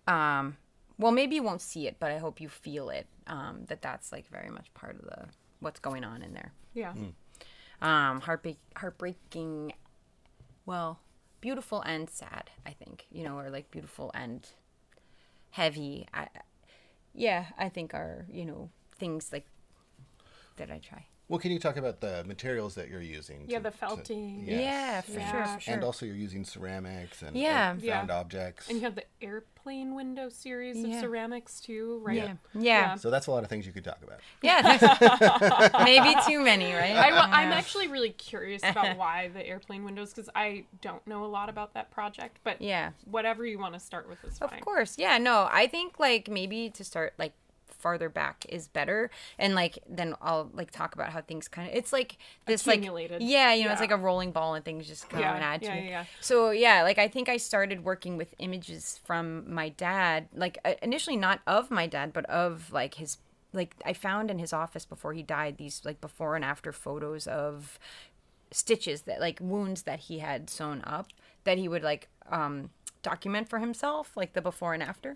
um well maybe you won't see it but i hope you feel it um that that's like very much part of the what's going on in there. Yeah. Um heartbreak heartbreaking well beautiful and sad i think you know or like beautiful and heavy. I, yeah i think are you know things like that i try well, can you talk about the materials that you're using? yeah to- the to- felting Yes. yeah for Yeah. sure for sure And also, you're using ceramics and Yeah. and Yeah. found objects. And you have the airplane window series Yeah. of ceramics too, right? yeah yeah so that's a lot of things you could talk about. yeah <laughs> maybe too many right I, wa- I'm actually really curious about <laughs> why the airplane windows because I don't know a lot about that project, but yeah whatever you want to start with is fine. Of course. Yeah, no. I think like maybe to start like farther back is better and like then I'll like talk about how things kind of it's like this like yeah you know it's like a rolling ball and things just come Yeah, and add to yeah, it. yeah, yeah. So yeah, like I think I started working with images from my dad, like uh, initially not of my dad, but of like his like I found in his office before he died these like before and after photos of stitches that like wounds that he had sewn up that he would like um document for himself, like the before and after.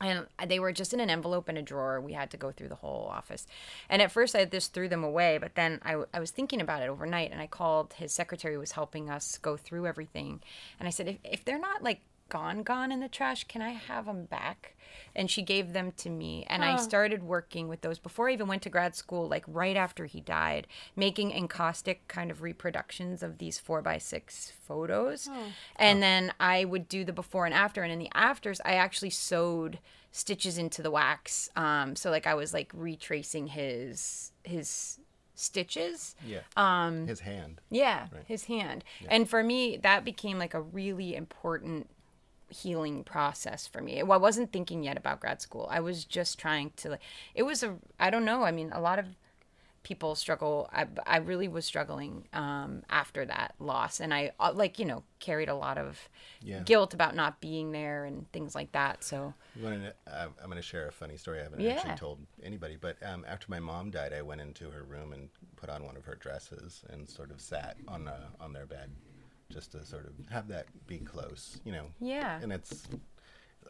And they were just in an envelope in a drawer. We had to go through the whole office. And at first I just threw them away, but then I, I was thinking about it overnight and I called his secretary was helping us go through everything. And I said, if, if they're not like gone, gone in the trash, can I have them back? And she gave them to me. And I started working with those before I even went to grad school, like right after he died, making encaustic kind of reproductions of these four by six photos. And then I would do the before and after. And in the afters, I actually sewed stitches into the wax. Um, so like I was like retracing his his stitches. Yeah. Um, his hand. Yeah, his hand. And for me, that became like a really important healing process for me. Well, I wasn't thinking yet about grad school. I was just trying to like it was a I don't know. I mean, a lot of people struggle I, I really was struggling um, after that loss and i uh, like you know carried a lot of Yeah. guilt about not being there and things like that so wanna uh, I'm going to share a funny story. I haven't Yeah. actually told anybody, but um, after my mom died, I went into her room and put on one of her dresses and sort of sat on uh, on their bed, just to sort of have that be close, you know. Yeah. And it's,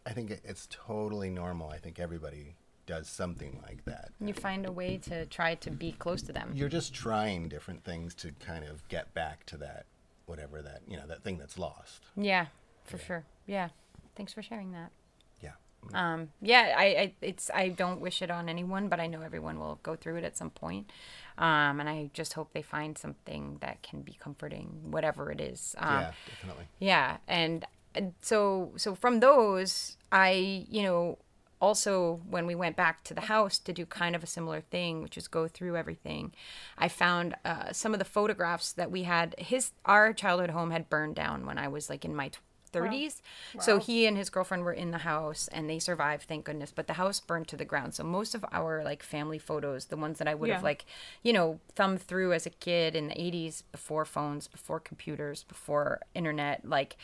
I think it's totally normal. I think everybody does something like that. you find a way to try to be close to them You're just trying different things to kind of get back to that, whatever that you know, that thing that's lost. yeah for sure yeah thanks for sharing that Yeah. um yeah I, I it's i don't wish it on anyone but i know everyone will go through it at some point um and i just hope they find something that can be comforting whatever it is um yeah, definitely. yeah and, and so so from those i you know also when we went back to the house to do kind of a similar thing which is go through everything i found uh, some of the photographs that we had his our childhood home had burned down when i was like in my t- 30s so he and his girlfriend were in the house and they survived thank goodness but the house burned to the ground. So most of our like family photos the ones that i would have like you know thumbed through as a kid in the 80s before phones before computers before internet like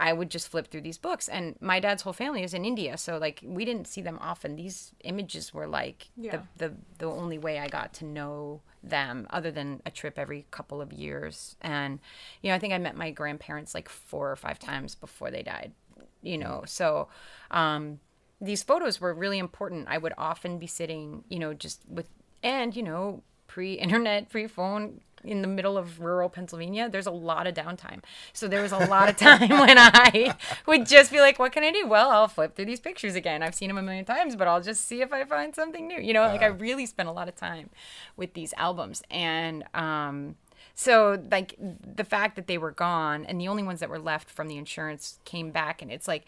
i would just flip through these books. And my dad's whole family is in india so like we didn't see them often. These images were like Yeah. the, the the only way i got to know them other than a trip every couple of years. And you know i think i met my grandparents like four or five times before they died you know? So um these photos were really important. I would often be sitting you know just with and you know pre-internet <laughs> pre-phone in the middle of rural pennsylvania there's a lot of downtime. So there was a lot of time <laughs> when i would just be like what can i do? Well i'll flip through these pictures again. I've seen them a million times but i'll just see if i find something new. You know like i really spent a lot of time with these albums. And um so like the fact that they were gone and the only ones that were left from the insurance came back. And it's like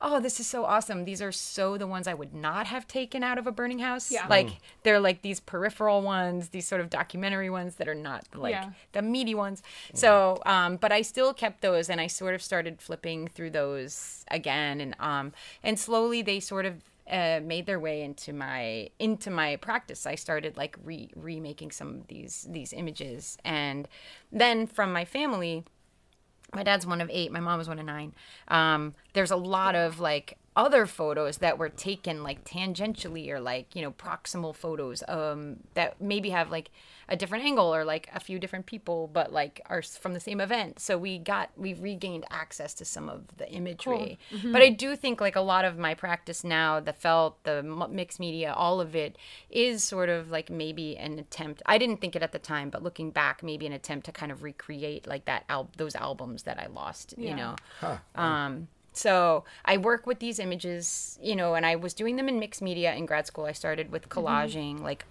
oh this is so awesome. These are so the ones i would not have taken out of a burning house. Yeah. like they're like these peripheral ones these sort of documentary ones that are not like Yeah. the meaty ones. So um but i still kept those and i sort of started flipping through those again. And um and slowly they sort of uh, made their way into my into my practice. I started like re remaking some of these these images, and then from my family, my dad's one of eight. My mom was one of nine. Um, there's a lot of like other photos that were taken like tangentially or like you know proximal photos um, that maybe have like a different angle or like a few different people but like are from the same event. So we got we regained access to some of the imagery. But i do think like a lot of my practice now the felt the mixed media all of it is sort of like maybe an attempt. I didn't think it at the time but looking back maybe an attempt to kind of recreate like that al- those albums that i lost you Yeah. know? Um so i work with these images you know and i was doing them in mixed media in grad school. I started with collaging like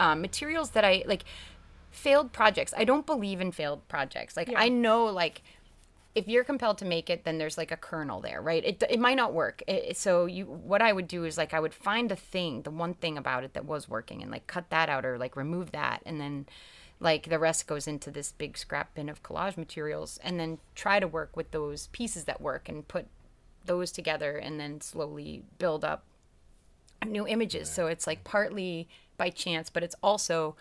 um, materials that i like failed projects. I don't believe in failed projects. Like Yeah. i know like if you're compelled to make it then there's like a kernel there right? It, it might not work. It, so you what i would do is like i would find the thing the one thing about it that was working and like cut that out or like remove that. And then like the rest goes into this big scrap bin of collage materials and then try to work with those pieces that work and put those together and then slowly build up new images so it's like partly by chance but it's also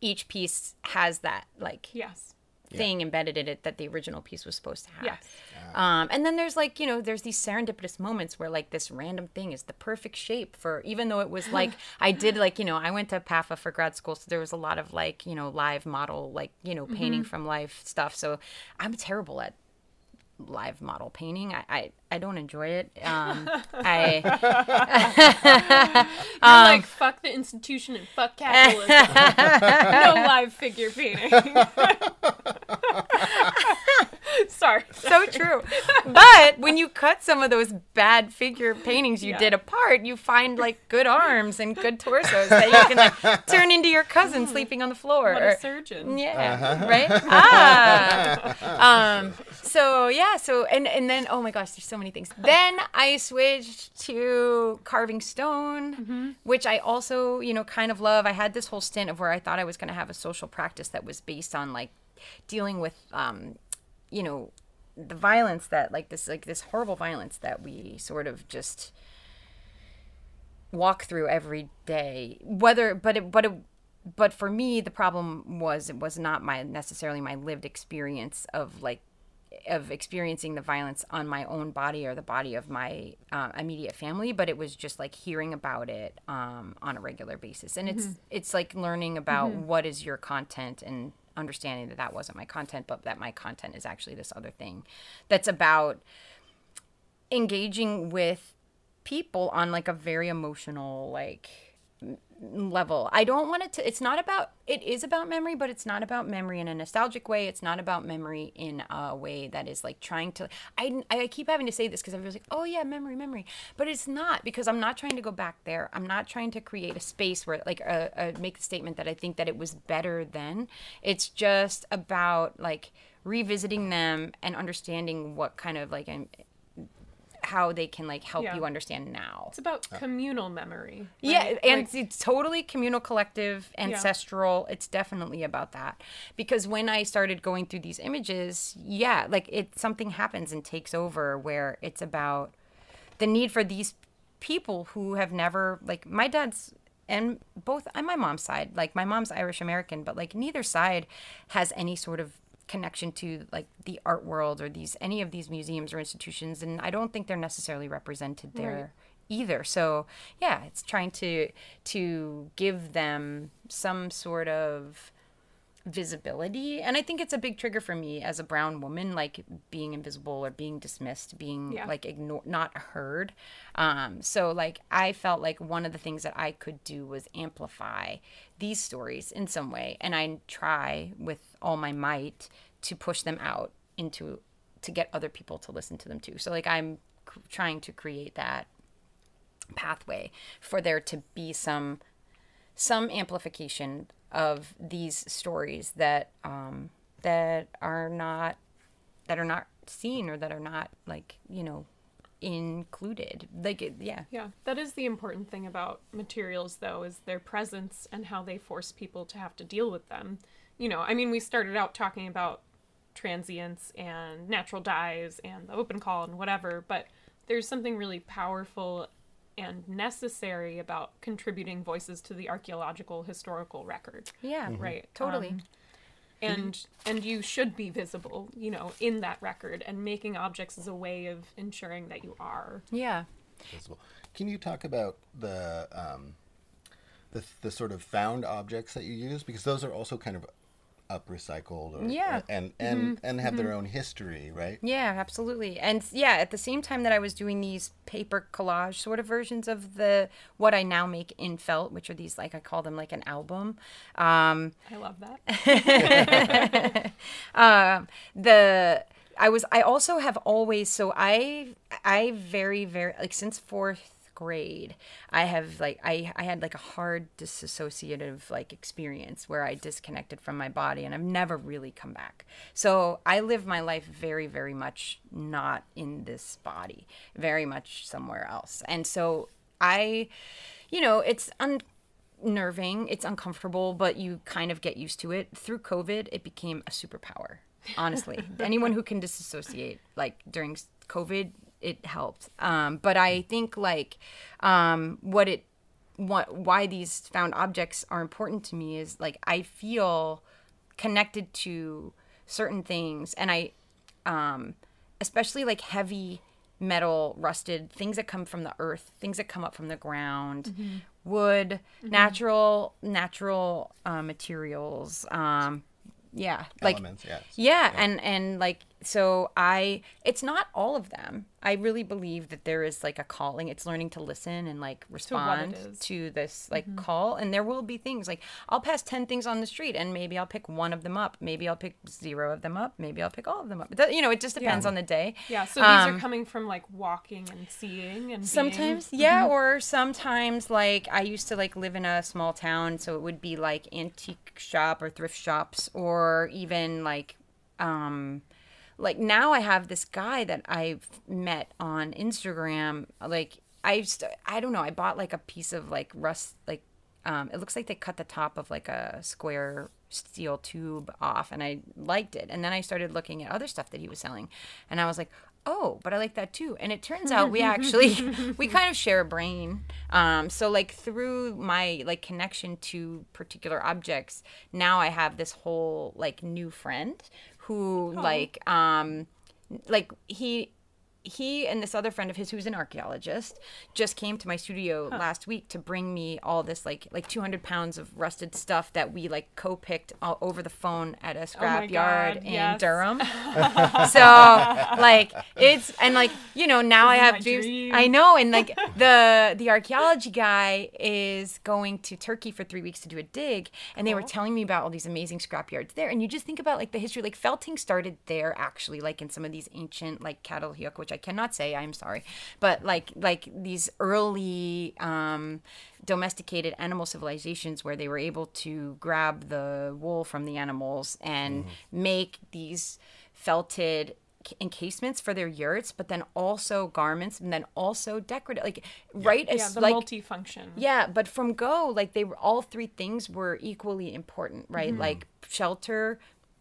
each piece has that like Yes. thing embedded in it that the original piece was supposed to have. Yes. Um, and then there's like, you know, there's these serendipitous moments where like this random thing is the perfect shape for, even though it was like, <laughs> I did like, you know, I went to PAFA for grad school. So there was a lot of like, you know, live model, like, you know, painting from life stuff. So I'm terrible at live model painting. I I, I don't enjoy it. <laughs> Um, I <laughs> <laughs> You're like fuck the institution and fuck capitalism. no live figure painting. <laughs> Sorry. so true. <laughs> But when you cut some of those bad figure paintings you Yeah. did apart, you find like good arms and good torsos that you can like <laughs> turn into your cousin sleeping on the floor. What or- a surgeon. Yeah. Right? Ah. Um, so yeah, so and and then oh my gosh, there's so many things. Then I switched to carving stone, which I also, you know, kind of love. I had this whole stint of where I thought I was gonna have a social practice that was based on like dealing with um, you know, the violence that like this like this horrible violence that we sort of just walk through every day. Whether but it but it but for me the problem was it was not my necessarily my lived experience of like of experiencing the violence on my own body or the body of my um, immediate family but it was just like hearing about it um, on a regular basis. And it's it's like learning about what is your content and understanding that that wasn't my content but that my content is actually this other thing that's about engaging with people on like a very emotional like level. I don't want it to it's not about it is about memory, but it's not about memory in a nostalgic way. It's not about memory in a way that is like trying to I I keep having to say this because everyone's like, "Oh yeah, memory, memory." But it's not because I'm not trying to go back there. I'm not trying to create a space where like a, a make the statement that I think that it was better then. It's just about like revisiting them and understanding what kind of like how they can like help Yeah. you understand now. It's about communal memory. Yeah, and Like, it's totally communal, collective, ancestral. It's definitely about that. Because when I started going through these images, yeah, like it something happens and takes over where it's about the need for these people who have never like my dad's and both on my mom's side, like my mom's Irish American, but like neither side has any sort of connection to like the art world or these any of these museums or institutions and I don't think they're necessarily represented there either. So yeah, it's trying to to give them some sort of visibility and i think it's a big trigger for me as a brown woman like being invisible or being dismissed being Yeah. like ignored not heard um so like i felt like one of the things that i could do was amplify these stories in some way and i try with all my might to push them out into to get other people to listen to them too. So like i'm trying to create that pathway for there to be some some amplification of these stories that um, that are not that are not seen or that are not like you know included. Like yeah. Yeah, that is the important thing about materials, though, is their presence and how they force people to have to deal with them. You know, I mean, we started out talking about transients and natural dyes and the open call and whatever, but there's something really powerful and necessary about contributing voices to the archaeological historical record. yeah Right. totally um, and and you should be visible, you know, in that record and making objects is a way of ensuring that you are. yeah visible. Can you talk about the um, the the sort of found objects that you use because those are also kind of up recycled or Yeah. and and and have their own history, right? Yeah, absolutely. And yeah, at the same time that I was doing these paper collage sort of versions of the what I now make in felt, which are these like I call them like an album. Um, I love that. <laughs> um, the I was I also have always so I I very very like since fourth grade I have like I I had like a hard disassociative like experience where I disconnected from my body and I've never really come back. So I live my life very very much not in this body, very much somewhere else. And so I you know, it's un unnerving, it's uncomfortable, but you kind of get used to it. Through COVID, it became a superpower. Honestly, <laughs> anyone who can disassociate, like during COVID, it helped. Um, but I think like um, what it, what why these found objects are important to me is like I feel connected to certain things, and I um, especially like heavy metal, rusted things that come from the earth, things that come up from the ground, wood, natural natural uh, materials. Um, yeah, like Elements, yes. yeah, and and like so I, it's not all of them. I really believe that there is like a calling. It's learning to listen and like respond is. to this like call. And there will be things like I'll pass 10 things on the street and maybe I'll pick one of them up. Maybe I'll pick zero of them up. Maybe I'll pick all of them up. You know, it just depends on the day. Yeah, so these are coming from like walking and seeing and being- Um, Sometimes, yeah, or sometimes like I used to like live in a small town, so it would be like antique shop or thrift shops, or even like, um, like now I have this guy that I've met on Instagram. Like I, st- I don't know, I bought like a piece of like rust, like, um, it looks like they cut the top of like a square steel tube off, and I liked it. And then I started looking at other stuff that he was selling, and I was like, oh but i like that too and it turns out we actually <laughs> we <laughs> kind of share a brain um, so like through my like connection to particular objects now i have this whole like new friend who like um like he he and this other friend of his who's an archaeologist just came to my studio last week to bring me all this like like 200 pounds of rusted stuff that we like co-picked all over the phone at a oh scrap yard God, in yes. Durham. <laughs> so like it's and like you know now I have dreams. I know and like <laughs> the the archaeology guy is going to Turkey for three weeks to do a dig, and they were telling me about all these amazing scrap yards there. And you just think about like the history. Like felting started there actually, like in some of these ancient like cattle Catalhoyuk, which I cannot say. I'm sorry, but like like these early. um domesticated animal civilizations where they were able to grab the wool from the animals and make these felted encasements for their yurts but then also garments and then also decorative like right yeah, as the like multifunction. yeah, but from go, like they were all three things were equally important, right? Mm-hmm. Like shelter,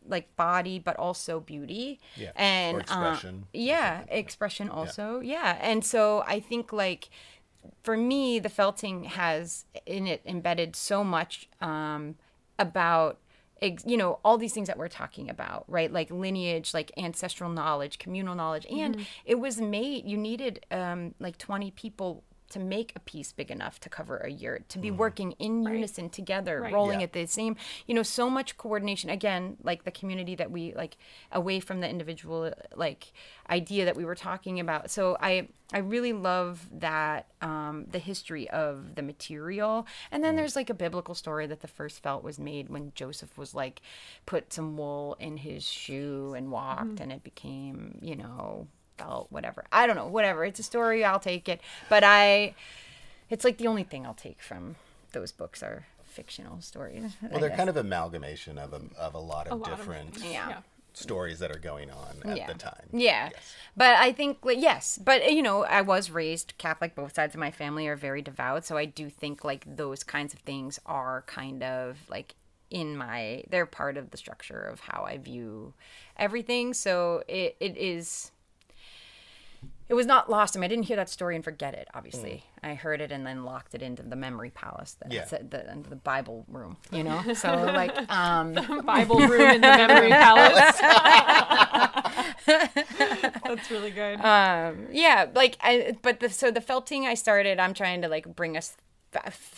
like body, but also beauty. Yeah, And or uh, expression. yeah, expression also. Yeah. And so I think like for me, the felting has in it embedded so much um, about ex- you know all these things that we're talking about right like lineage like ancestral knowledge communal knowledge and Mm-hmm. it was made you needed um, like 20 people to make a piece big enough to cover a yurt to be mm. working in unison together Right. rolling Yeah. at the same you know so much coordination. Again like the community that we like away from the individual like idea that we were talking about. So i i really love that um the history of the material. And then mm. there's like a biblical story that the first felt was made when joseph was like put some wool in his shoe and walked mm-hmm. and it became you know felt whatever i don't know whatever it's a story i'll take it but i it's like the only thing i'll take from those books are fictional stories Well, they're kind of amalgamation of a, of a lot of lot of different things. Yeah. Yeah. stories that are going on at yeah. the time. Yeah. But I think, like, yes. But, you know, I was raised Catholic. Both sides of my family are very devout. So I do think, like, those kinds of things are kind of, like, in my, they're part of the structure of how I view everything. So it, it is, it was not lost. I mean, I didn't hear that story and forget it, obviously. I heard it and then locked it into the memory palace, the, Yeah. the, into the Bible room, you know? So, <laughs> like, um, <laughs> Bible room in the memory <laughs> palace. That's really good. um yeah like I, but the so the felting i started i'm trying to like bring us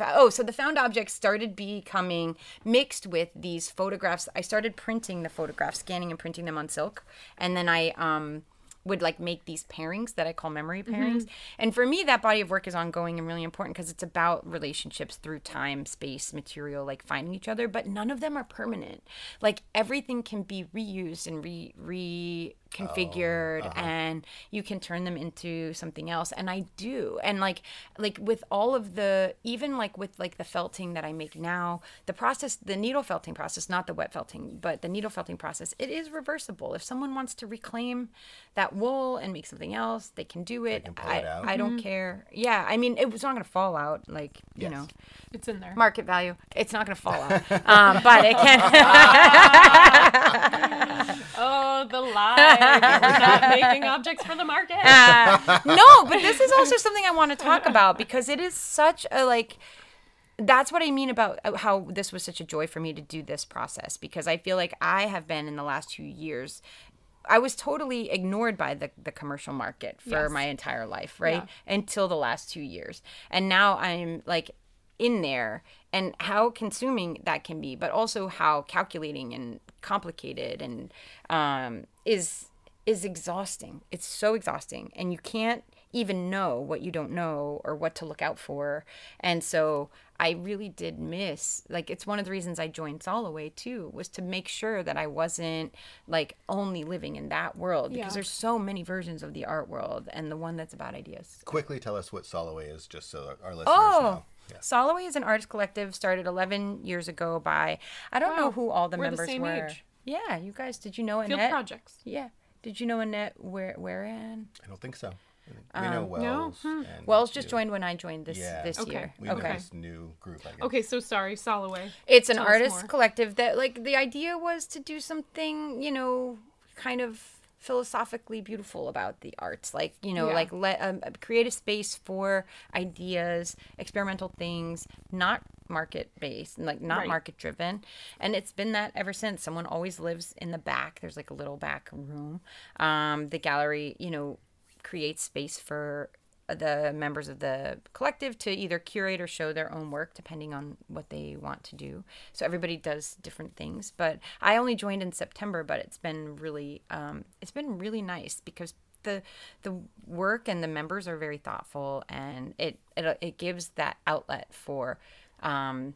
oh so the found objects started becoming mixed with these photographs i started printing the photographs scanning and printing them on silk and then i um would like make these pairings that I call memory mm-hmm. pairings. And for me, that body of work is ongoing and really important because it's about relationships through time, space, material, like finding each other, but none of them are permanent. Like everything can be reused and re, re reconfigured and you can turn them into something else. And I do. And like like with all of the even like with like the felting that I make now, the process, the needle felting process, not the wet felting, but the needle felting process, it is reversible. If someone wants to reclaim that wool and make something else, they can do it. can pull I, it out. I don't care. Yeah, I mean, it was not going to fall out. Like you know, It's in there. market value. It's not going to fall out, <laughs> um, but it can. <laughs> <laughs> Oh, the lie. We're not <laughs> making objects for the market. Uh, <laughs> no, but this is also something I want to talk about because it is such a like that's what I mean about uh, how this was such a joy for me to do this process because I feel like I have been in the last two years. I was totally ignored by the, the commercial market for Yes. my entire life, right? Yeah. Until the last two years. And now I'm like in there and how consuming that can be, but also how calculating and complicated and um, is is exhausting. It's so exhausting. And you can't even know what you don't know or what to look out for. And so I really did miss like it's one of the reasons I joined Soloway too was to make sure that I wasn't like only living in that world because Yeah. there's so many versions of the art world and the one that's about ideas. Quickly tell us what Soloway is, just so our listeners Oh, know. Yeah. Soloway is an artist collective started 11 years ago by I don't know who all the we're the members same were. age. Yeah, you guys, did you know Annette? Field projects. Yeah. Did you know Annette where Wherean? I don't think so. We know um, Wells. no? and Wells just you. joined when I joined this Yeah. this Okay. year. We know okay. this new group, I guess. Okay, so sorry, Soloway. It's an Tell us artist more. collective that like the idea was to do something, you know, kind of philosophically beautiful about the arts. Like you know Yeah. like let um, create a space for ideas experimental things not market based like not Right. market driven and it's been that ever since. Someone always lives in the back. There's like a little back room. Um the gallery you know creates space for the members of the collective to either curate or show their own work depending on what they want to do. So everybody does different things. But I only joined in September, but it's been really um, it's been really nice because the the work and the members are very thoughtful and it it, it gives that outlet for um,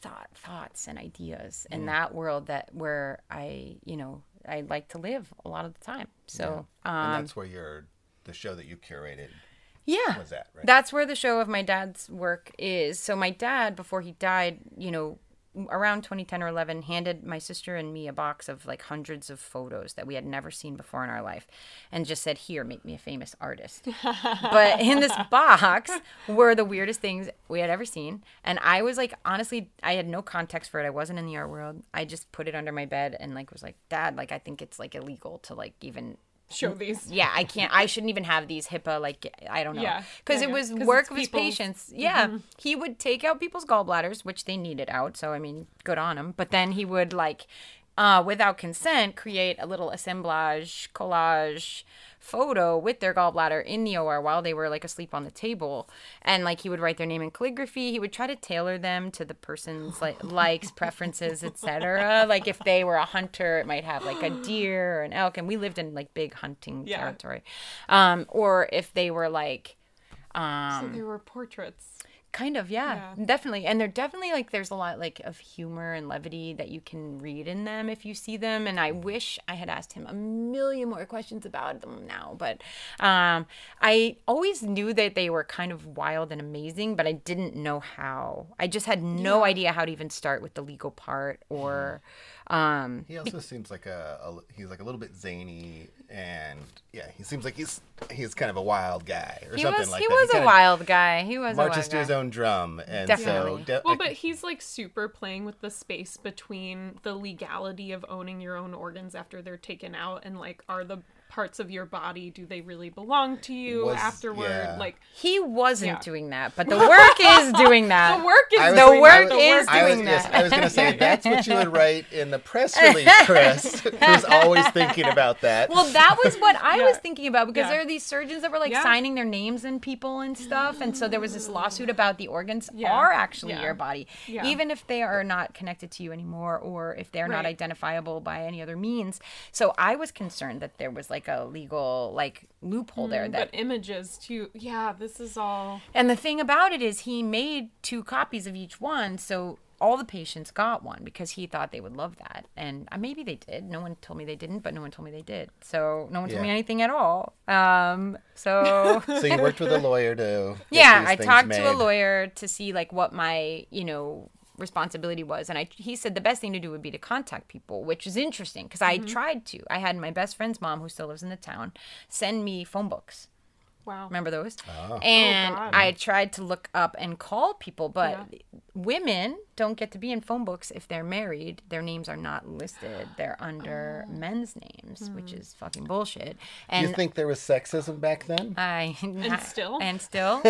thought thoughts and ideas in that world that where I you know I like to live a lot of the time. So um, and that's where your the show that you curated yeah. was at, right? That's where the show of my dad's work is. So my dad, before he died, you know, around 2010 or 11, handed my sister and me a box of like hundreds of photos that we had never seen before in our life, and just said, "Here, make me a famous artist." <laughs> but in this box were the weirdest things we had ever seen, and I was like, honestly, I had no context for it. I wasn't in the art world. I just put it under my bed and like was like, "Dad, like I think it's like illegal to like even." Show these. yeah, I can't. I shouldn't even have these HIPAA. Like, I don't know. Yeah, because yeah, it was work of his patients. Yeah, he would take out people's gallbladders, which they needed out. So I mean, good on him. But then he would like, uh, without consent, create a little assemblage collage photo with their gallbladder in the OR while they were like asleep on the table, and like he would write their name in calligraphy. He would try to tailor them to the person's like <laughs> likes, preferences, etc. Like if they were a hunter, it might have like a deer or an elk, and we lived in like big hunting Yeah. territory. Um, or if they were like So um, there were portraits. Kind of yeah, Yeah. definitely. And they're definitely like there's a lot like of humor and levity that you can read in them if you see them. And i wish i had asked him a million more questions about them now. But um i always knew that they were kind of wild and amazing but i didn't know how. I just had no idea how to even start with the legal part or um He also seems like a, a he's like a little bit zany and yeah, he seems like he's he's kind of a wild guy or he something was like he that. was a kinda wild guy he was a marches wild to his own drum and Definitely. so de- Well, but he's like super playing with the space between the legality of owning your own organs after they're taken out and like are the parts of your body do they really belong to you Was- afterward? yeah. Like he wasn't Yeah. doing that but the work is <laughs> doing that the work is I was- the I work was- is I was, doing yes, that I was going to say that's what you would write in the press release, Chris. Who's <laughs> always thinking about that. Well, that was what I Yeah. was thinking about because Yeah. there are these surgeons that were like Yeah. signing their names in people and stuff, and so there was this lawsuit about the organs Yeah. are actually Yeah. your body, Yeah. even if they are not connected to you anymore or if they're not identifiable by any other means. So I was concerned that there was like a legal like loophole there that but images too. Yeah, this is all and the thing about it is he made two copies of each one, so all the patients got one because he thought they would love that. And uh, maybe they did. No one told me they didn't, but no one told me they did. So no one told me anything at all. Um, so <laughs> so you worked with a <laughs> lawyer to get yeah, these I things talked to a lawyer to see like what my, you know, responsibility was and I he said the best thing to do would be to contact people, which is interesting because I mm-hmm. tried to. I had my best friend's mom who still lives in the town send me phone books. Wow. Remember those? Ah. Oh. And God. I tried to look up and call people, but Yeah. women don't get to be in phone books if they're married. Their names are not listed. They're under oh. men's names, which hmm. is fucking bullshit. Do you think there was sexism back then? I <laughs> and still? and still.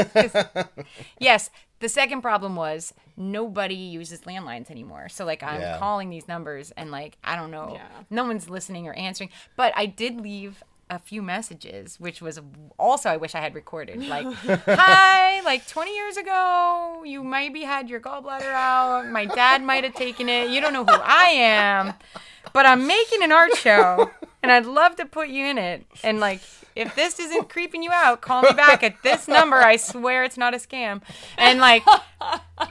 <laughs> yes. The second problem was nobody uses landlines anymore. So like I'm Yeah. calling these numbers and like I don't know, Yeah. no one's listening or answering. But I did leave a few messages, which was also I wish I had recorded. Like, <laughs> hi, like 20 years ago, you maybe had your gallbladder out. My dad might have taken it. You don't know who I am. But I'm making an art show and I'd love to put you in it. And like, if this isn't creeping you out, call me back at this number. I swear it's not a scam. And like,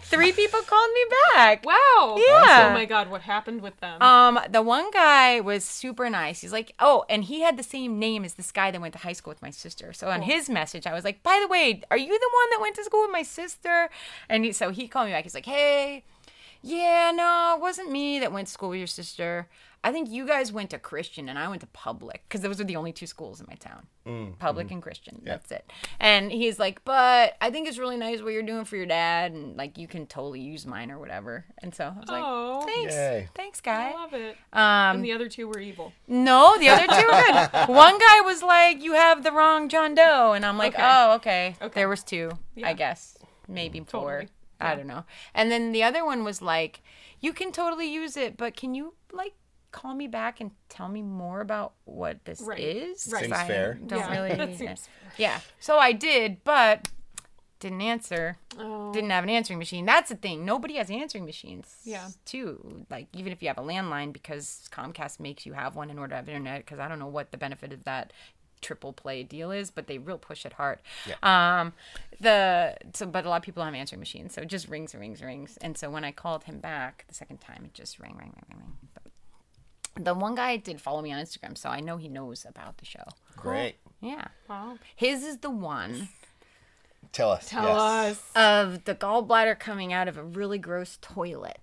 three people called me back. Wow. Yeah. Oh my god, what happened with them? Um, the one guy was super nice. He's like, oh, and he had the same name as this guy that went to high school with my sister. So on his message, I was like, by the way, are you the one that went to school with my sister? And he, so he called me back. He's like, hey, yeah, no, it wasn't me that went to school with your sister. I think you guys went to Christian and I went to public because those were the only two schools in my town mm, public mm-hmm. and Christian. That's it. And he's like, but I think it's really nice what you're doing for your dad. And like, you can totally use mine or whatever. And so I was like, Oh. thanks. Yay. Thanks, guy. I love it. Um, and the other two were evil. no, the other two were good. <laughs> One guy was like, "You have the wrong John Doe," and I'm like, Okay. "Oh, okay." Okay. There was two, Yeah. I guess, maybe mm. four. Totally. I don't know. And then the other one was like, "You can totally use it, but can you like call me back and tell me more about what this Right. is?" Right. 'Cause Seems I fair. Don't Yeah, really. <laughs> that seems Yeah. So I did, but didn't answer. Oh. Didn't have an answering machine. That's the thing. Nobody has answering machines. Yeah. Too like even if you have a landline, because Comcast makes you have one in order to have internet. Because I don't know what the benefit of that triple play deal is, but they real push it hard. Um, the so but a lot of people have answering machines, so it just rings and rings and rings. And so when I called him back the second time, it just rang, rang, rang, rang, rang. But the one guy did follow me on Instagram, so I know he knows about the show. Great. Yeah. Wow. His is the one Tell us. Tell yes. us. of the gallbladder coming out of a really gross toilet.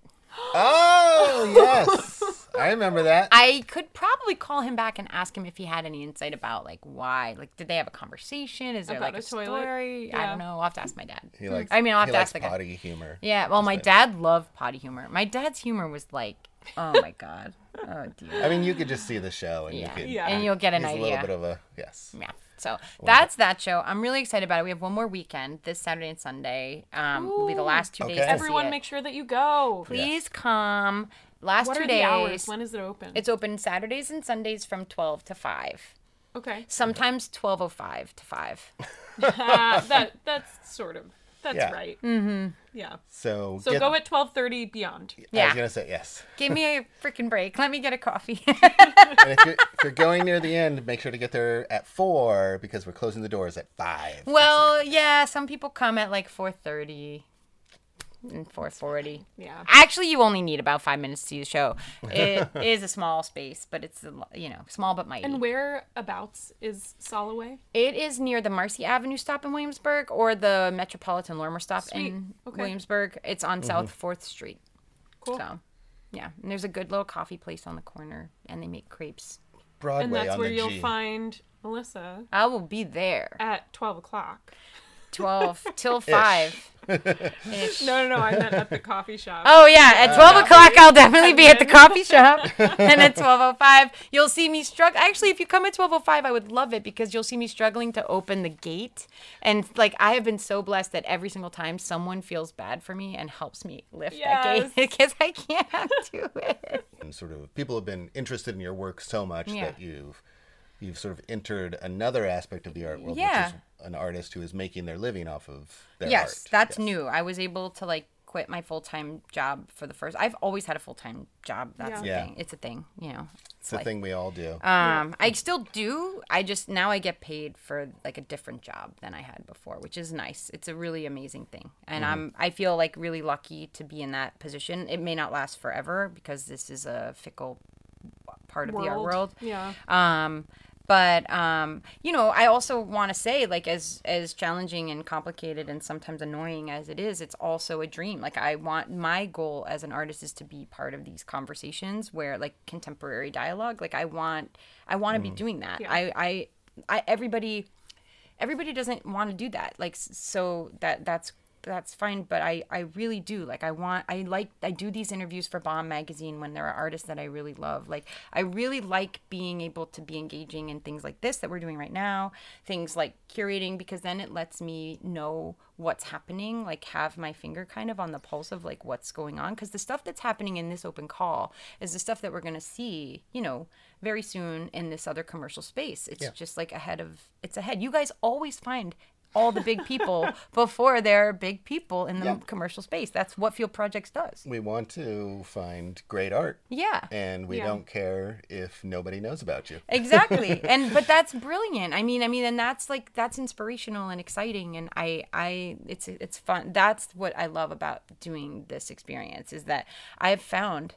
Oh <laughs> yes, I remember that. I could probably call him back and ask him if he had any insight about like why, like did they have a conversation? Is there About like a, a toilet? story? I don't know. I'll have to ask my dad. He likes. I mean, I'll have he to likes ask the guy. potty humor. Yeah, well, my dad loved potty humor. My dad's humor was like, oh my god, oh dear. I mean, you could just see the show and Yeah. you could. Yeah. and you'll get an He's a little bit of a yes. Yeah. So that's that show. I'm really excited about it. We have one more weekend this Saturday and Sunday. Um, will be the last two days. Okay. to see Everyone, it. make sure that you go. please come. Last What two are days. the hours? When is it open? It's open Saturdays and Sundays from 12 to 5. okay. Sometimes 12:05 to 5. Uh, <laughs> <laughs> that that's sort of that's Yeah. right. Mm-hmm. Yeah. So. So get- go at twelve thirty beyond. Yeah. I was gonna say yes. Give me a freaking break. Let me get a coffee. <laughs> And if you're, if you're going near the end, make sure to get there at four because we're closing the doors at five. well, yeah, some people come at like 4:30 and 4:40. Yeah. Actually, you only need about 5 minutes to see the show. It <laughs> is a small space, but it's you know, small but mighty. And whereabouts is Soloway? It is near the Marcy Avenue stop in Williamsburg or the Metropolitan Lorimer stop Sweet. in Okay. Williamsburg. It's on mm-hmm. South 4th Street. Cool. So, yeah. And there's a good little coffee place on the corner and they make crepes. Broadway and that's on where the you'll G. find Melissa I will be there at twelve o'clock. 12 <laughs> till 5. Ish. No, no, no. I meant at the coffee shop. Oh yeah, at twelve o'clock I'll definitely be at the coffee shop, and at twelve o five you'll see me struggle. Actually, if you come at twelve o five, I would love it because you'll see me struggling to open the gate, and like I have been so blessed that every single time someone feels bad for me and helps me lift that gate because <laughs> I can't <laughs> do it. and sort of people have been interested in your work so much Yeah. that you've you've sort of entered another aspect of the art world, Yeah. which is an artist who is making their living off of their yes, art. that's Yes. new. I was able to like quit my full time job for the first. I've always had a full time job. That's the Yeah. thing. It's a thing. You know. It's a thing we all do. Um, I still do. I just now I get paid for like a different job than I had before, which is nice. It's a really amazing thing, and I'm I feel like really lucky to be in that position. It may not last forever because this is a fickle part of the art world. Yeah. Um, but um, you know, I also want to say, like, as as challenging and complicated and sometimes annoying as it is, it's also a dream. Like, I want my goal as an artist is to be part of these conversations where, like, contemporary dialogue. Like, I want, I want to be doing that. Yeah. I, I, I, everybody, everybody doesn't want to do that. Like, so that that's that's fine but i i really do like i want i like i do these interviews for bomb magazine when there are artists that i really love. Like i really like being able to be engaging in things like this that we're doing right now things like curating because then it lets me know what's happening like have my finger kind of on the pulse of like what's going on because the stuff that's happening in this open call is the stuff that we're going to see you know very soon in this other commercial space. It's Yeah. just like ahead of it's ahead. You guys always find all the big people <laughs> before they're big people in the Yeah. commercial space. That's what Field Projects does. We want to find great art, Yeah. and we Yeah. don't care if nobody knows about you. <laughs> exactly <laughs> and but that's brilliant i mean i mean and that's like that's inspirational and exciting and i i it's it's fun that's what i love about doing this experience is that i've found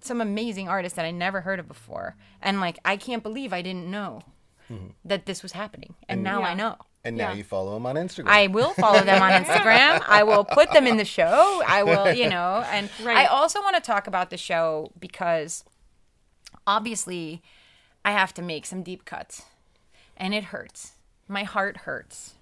some amazing artists that i never heard of before and like i can't believe i didn't know mm-hmm. that this was happening and now i know And now Yeah. you follow them on Instagram. I will follow them on <laughs> Instagram. I will put them in the show. I will, you know, and I also want to talk about the show because obviously I have to make some deep cuts and it hurts. My heart hurts.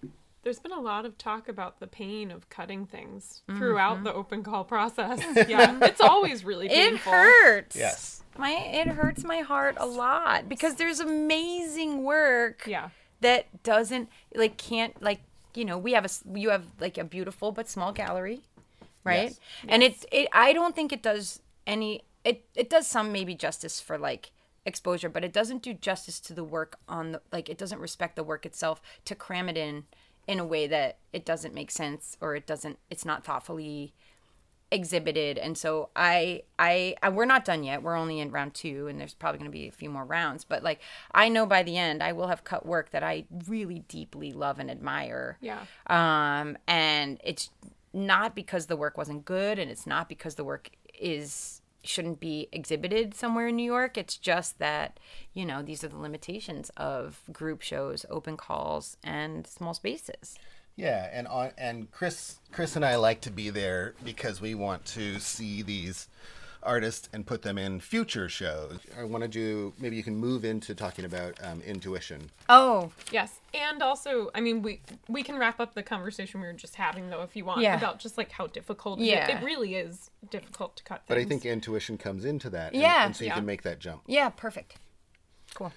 There's been a lot of talk about the pain of cutting things Mm-hmm. throughout the open call process. <laughs> Yeah, it's always really It hurts. Yes. My it hurts my heart a lot because there's amazing work Yeah. That doesn't like can't like you know we have a you have like a beautiful but small gallery right Yes. and it it i don't think it does any it it does some maybe justice for like exposure but it doesn't do justice to the work on the like it doesn't respect the work itself to cram it in in a way that it doesn't make sense or it doesn't it's not thoughtfully exhibited. And so I, I i we're not done yet. We're only in round two and there's probably going to be a few more rounds. But like i know by the end i will have cut work that i really deeply love and admire. Yeah. um and it's not because the work wasn't good and it's not because the work is shouldn't be exhibited somewhere in new york. It's just that you know these are the limitations of group shows open calls and small spaces Yeah, and on and Chris Chris and I like to be there because we want to see these artists and put them in future shows. I wanted you maybe you can move into talking about um, intuition. oh Yes, and also, I mean, we we can wrap up the conversation we were just having though, if you want, Yeah. about just like how difficult. it- it, really is difficult to cut. Things. But I think intuition comes into that. and- Yeah. and so you Yeah. can make that jump. Yeah, perfect. Cool.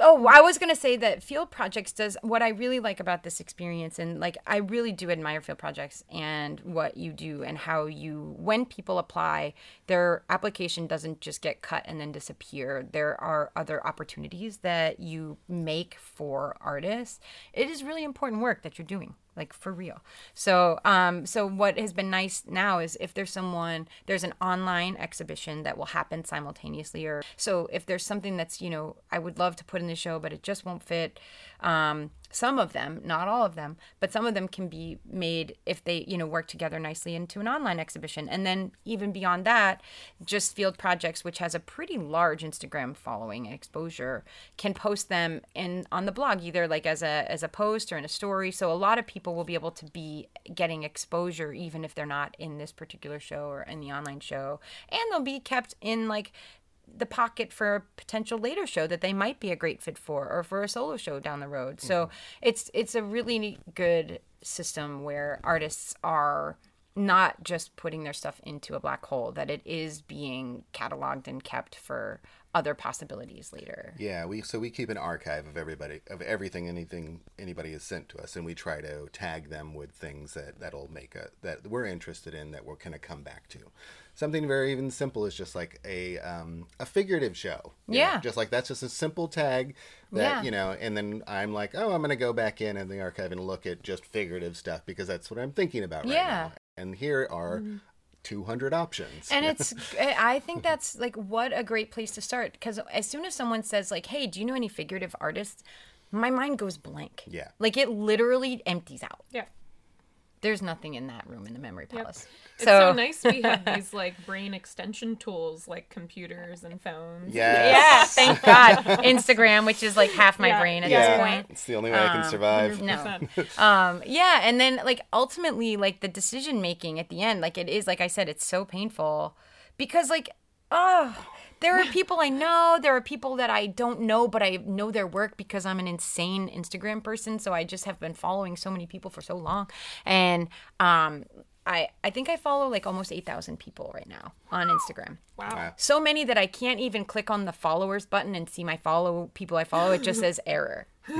Oh, I was going to say that Field Projects does what I really like about this experience. And like, I really do admire Field Projects and what you do and how you, when people apply, their application doesn't just get cut and then disappear. There are other opportunities that you make for artists. It is really important work that you're doing like for real. So, um, so what has been nice now is if there's someone, there's an online exhibition that will happen simultaneously, or so if there's something that's you know I would love to put in the show, but it just won't fit. Um, some of them, not all of them, but some of them can be made if they you know work together nicely into an online exhibition, and then even beyond that, just Field Projects, which has a pretty large Instagram following and exposure, can post them in on the blog either like as a as a post or in a story. So a lot of people will be able to be getting exposure even if they're not in this particular show or in the online show, and they'll be kept in like the pocket for a potential later show that they might be a great fit for or for a solo show down the road. So mm-hmm. it's it's a really good system where artists are not just putting their stuff into a black hole that it is being cataloged and kept for other possibilities later. Yeah, we so we keep an archive of everybody of everything anything anybody has sent to us, and we try to tag them with things that that'll make a that we're interested in that we're gonna come back to. Something very even simple is just like a um, a figurative show. you know, Yeah. just like that's just a simple tag that Yeah. you know, and then I'm like, oh, I'm gonna go back in in the archive and look at just figurative stuff because that's what I'm thinking about right Yeah. now. And here are 200 options. and <laughs> it's i think that's like what a great place to start because as soon as someone says like hey do you know any figurative artists my mind goes blank Yeah. like it literally empties out yeah. There's nothing in that room in the memory palace It's so nice we have <laughs> these like brain extension tools like computers and phones. Yes. yeah thank <laughs> god instagram which is like half my Yeah. brain at Yeah, this point it's the only way I can survive. no 100%. <laughs> um yeah and then like ultimately like the decision making at the end like it is like i said it's so painful because like oh there are people i know there are people that i don't know but i know their work because i'm an insane instagram person so i just have been following so many people for so long. And um I I think I follow like almost 8,000 people right now on Instagram. Wow. Wow. So many that I can't even click on the followers button and see my follow people I follow. It just <gasps> says error. <laughs> <laughs> so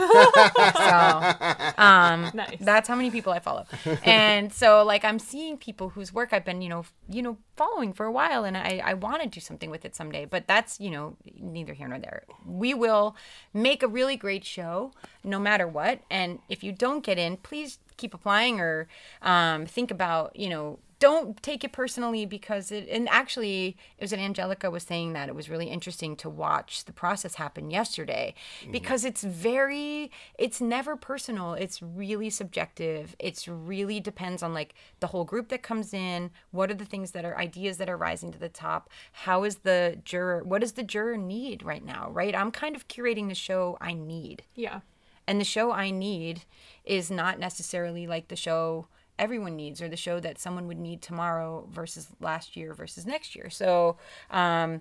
um, Nice. that's how many people I follow. <laughs> And so like I'm seeing people whose work I've been, you know, you know, following for a while and I, I want to do something with it someday. But that's, you know, neither here nor there. We will make a really great show no matter what. And if you don't get in, please keep applying or um, think about, you know, don't take it personally because it and actually it was an angelica was saying that it was really interesting to watch the process happen yesterday because it's very it's never personal. It's really subjective. It's really depends on like the whole group that comes in. What are the things that are ideas that are rising to the top? How is the juror what does the juror need right now right? I'm kind of curating the show i need. Yeah. And the show I need is not necessarily like the show everyone needs or the show that someone would need tomorrow versus last year versus next year. So um,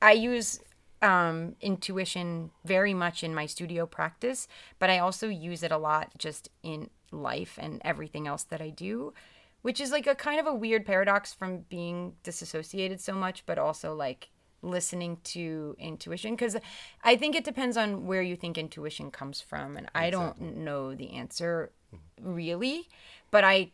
I use um, intuition very much in my studio practice, but I also use it a lot just in life and everything else that I do. Which is like a kind of a weird paradox from being disassociated so much, but also like listening to intuition because i think it depends on where you think intuition comes from and i don't know the answer really but i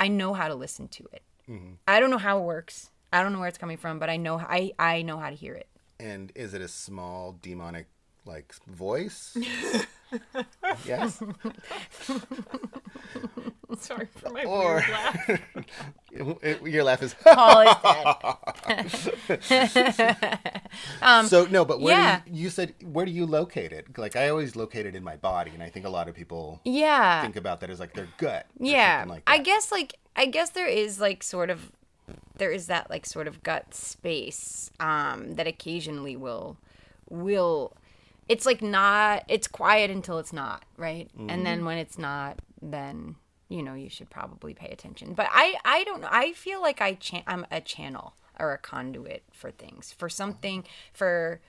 i know how to listen to it. Mm-hmm. I don't know how it works. I don't know where it's coming from but i know i i know how to hear it. And is it a small demonic like voice? <laughs> yes. <laughs> Sorry for my Or- weird laugh. <laughs> Your laugh is paul is dead <laughs> so no, but where Um, yeah. do you, you said where do you locate it? Like I always locate it in my body, and I think a lot of people yeah think about that as like their gut. yeah like i guess like i guess there is like sort of there is that like sort of gut space um that occasionally will will it's like not it's quiet until it's not right and Mm-hmm. then when it's not then you know you should probably pay attention but i i don't know i feel like i chan- i'm a channel or a conduit for things for something for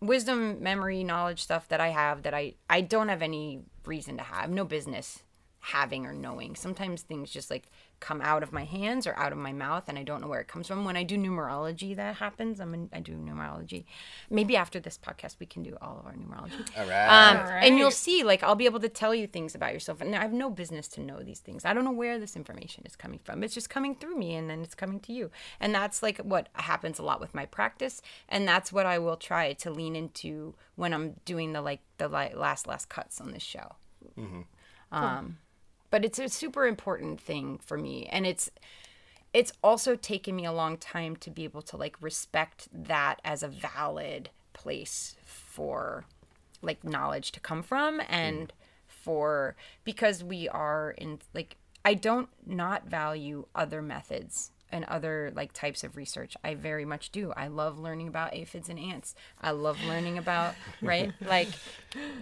wisdom, memory, knowledge stuff that I have that I I don't have any reason to have, no business having or knowing. Sometimes things just like come out of my hands or out of my mouth and I don't know where it comes from. When I do numerology that happens. I'm in, I do numerology. Maybe after this podcast we can do all of our numerology. <gasps> All right. Um, All And you'll see, like, I'll be able to tell you things about yourself. And I have no business to know these things. I don't know where this information is coming from. It's just coming through me and then it's coming to you. And that's like what happens a lot with my practice. And that's what I will try to lean into when I'm doing the like the last, last cuts on this show. Um, but it's a super important thing for me. And it's, it's also taken me a long time to be able to like respect that as a valid place for like knowledge to come from and mm. for because we are in like I don't not value other methods and other like types of research. I very much do. I love learning about aphids and ants. I love learning about <laughs> right like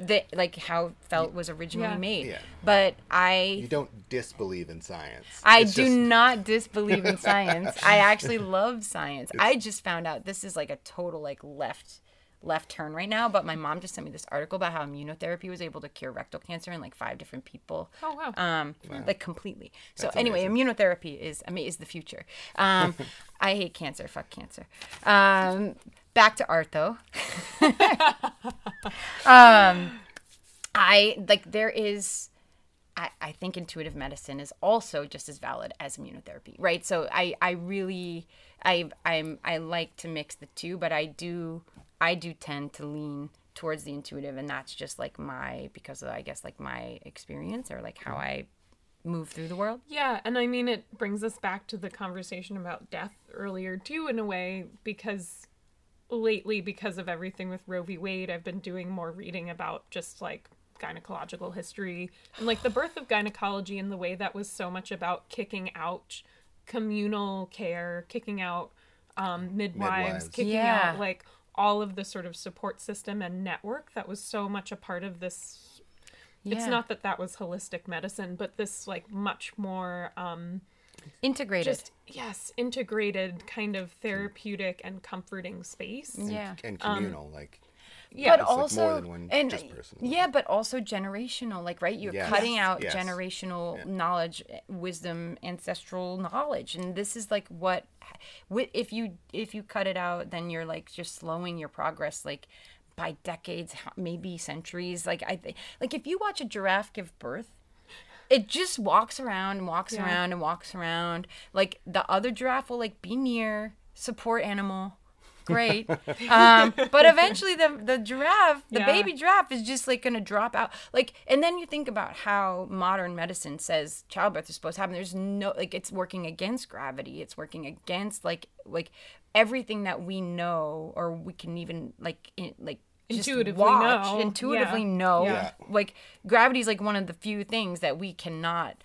the like how felt was originally Yeah. made. Yeah. But I you don't disbelieve in science. I It's do just- not disbelieve in <laughs> science. I actually love science. I just found out this is like a total like left left turn right now, but my mom just sent me this article about how immunotherapy was able to cure rectal cancer in like five different people. Oh, wow. Um like completely. So anyway, amazing. immunotherapy is I mean is the future. Um <laughs> I hate cancer, fuck cancer. Um back to art though. <laughs> um I like there is I, I think intuitive medicine is also just as valid as immunotherapy, right? So I, I really I I'm I like to mix the two, but I do I do tend to lean towards the intuitive and that's just like my because of I guess like my experience or like how I move through the world. Yeah, and I mean it brings us back to the conversation about death earlier too in a way because lately because of everything with Roe v. Wade, I've been doing more reading about just like gynecological history and like the birth of gynecology and the way that was so much about kicking out communal care, kicking out um, midwives, Midwives. kicking Yeah. out like all of the sort of support system and network that was so much a part of this it's not that that was holistic medicine but this like much more um integrated. just yes integrated kind of therapeutic and comforting space yeah. and Um, communal like Yeah. but It's like more also than one and just person. yeah but also generational like right you're Yes. cutting out Yes. generational knowledge eh, wisdom ancestral knowledge and this is like what if you if you cut it out then you're like just slowing your progress like by decades maybe centuries like i think like if you watch a giraffe give birth it just walks around and walks Yeah. around and walks around like the other giraffe will like be near support animal great um, but <laughs> eventually the the giraffe the Yeah. baby giraffe is just like gonna drop out like and then you think about how modern medicine says childbirth is supposed to happen there's no like it's working against gravity it's working against like like everything that we know or we can even like in, like just Intuitively watch, know. intuitively Yeah. know Yeah. like gravity is like one of the few things that we cannot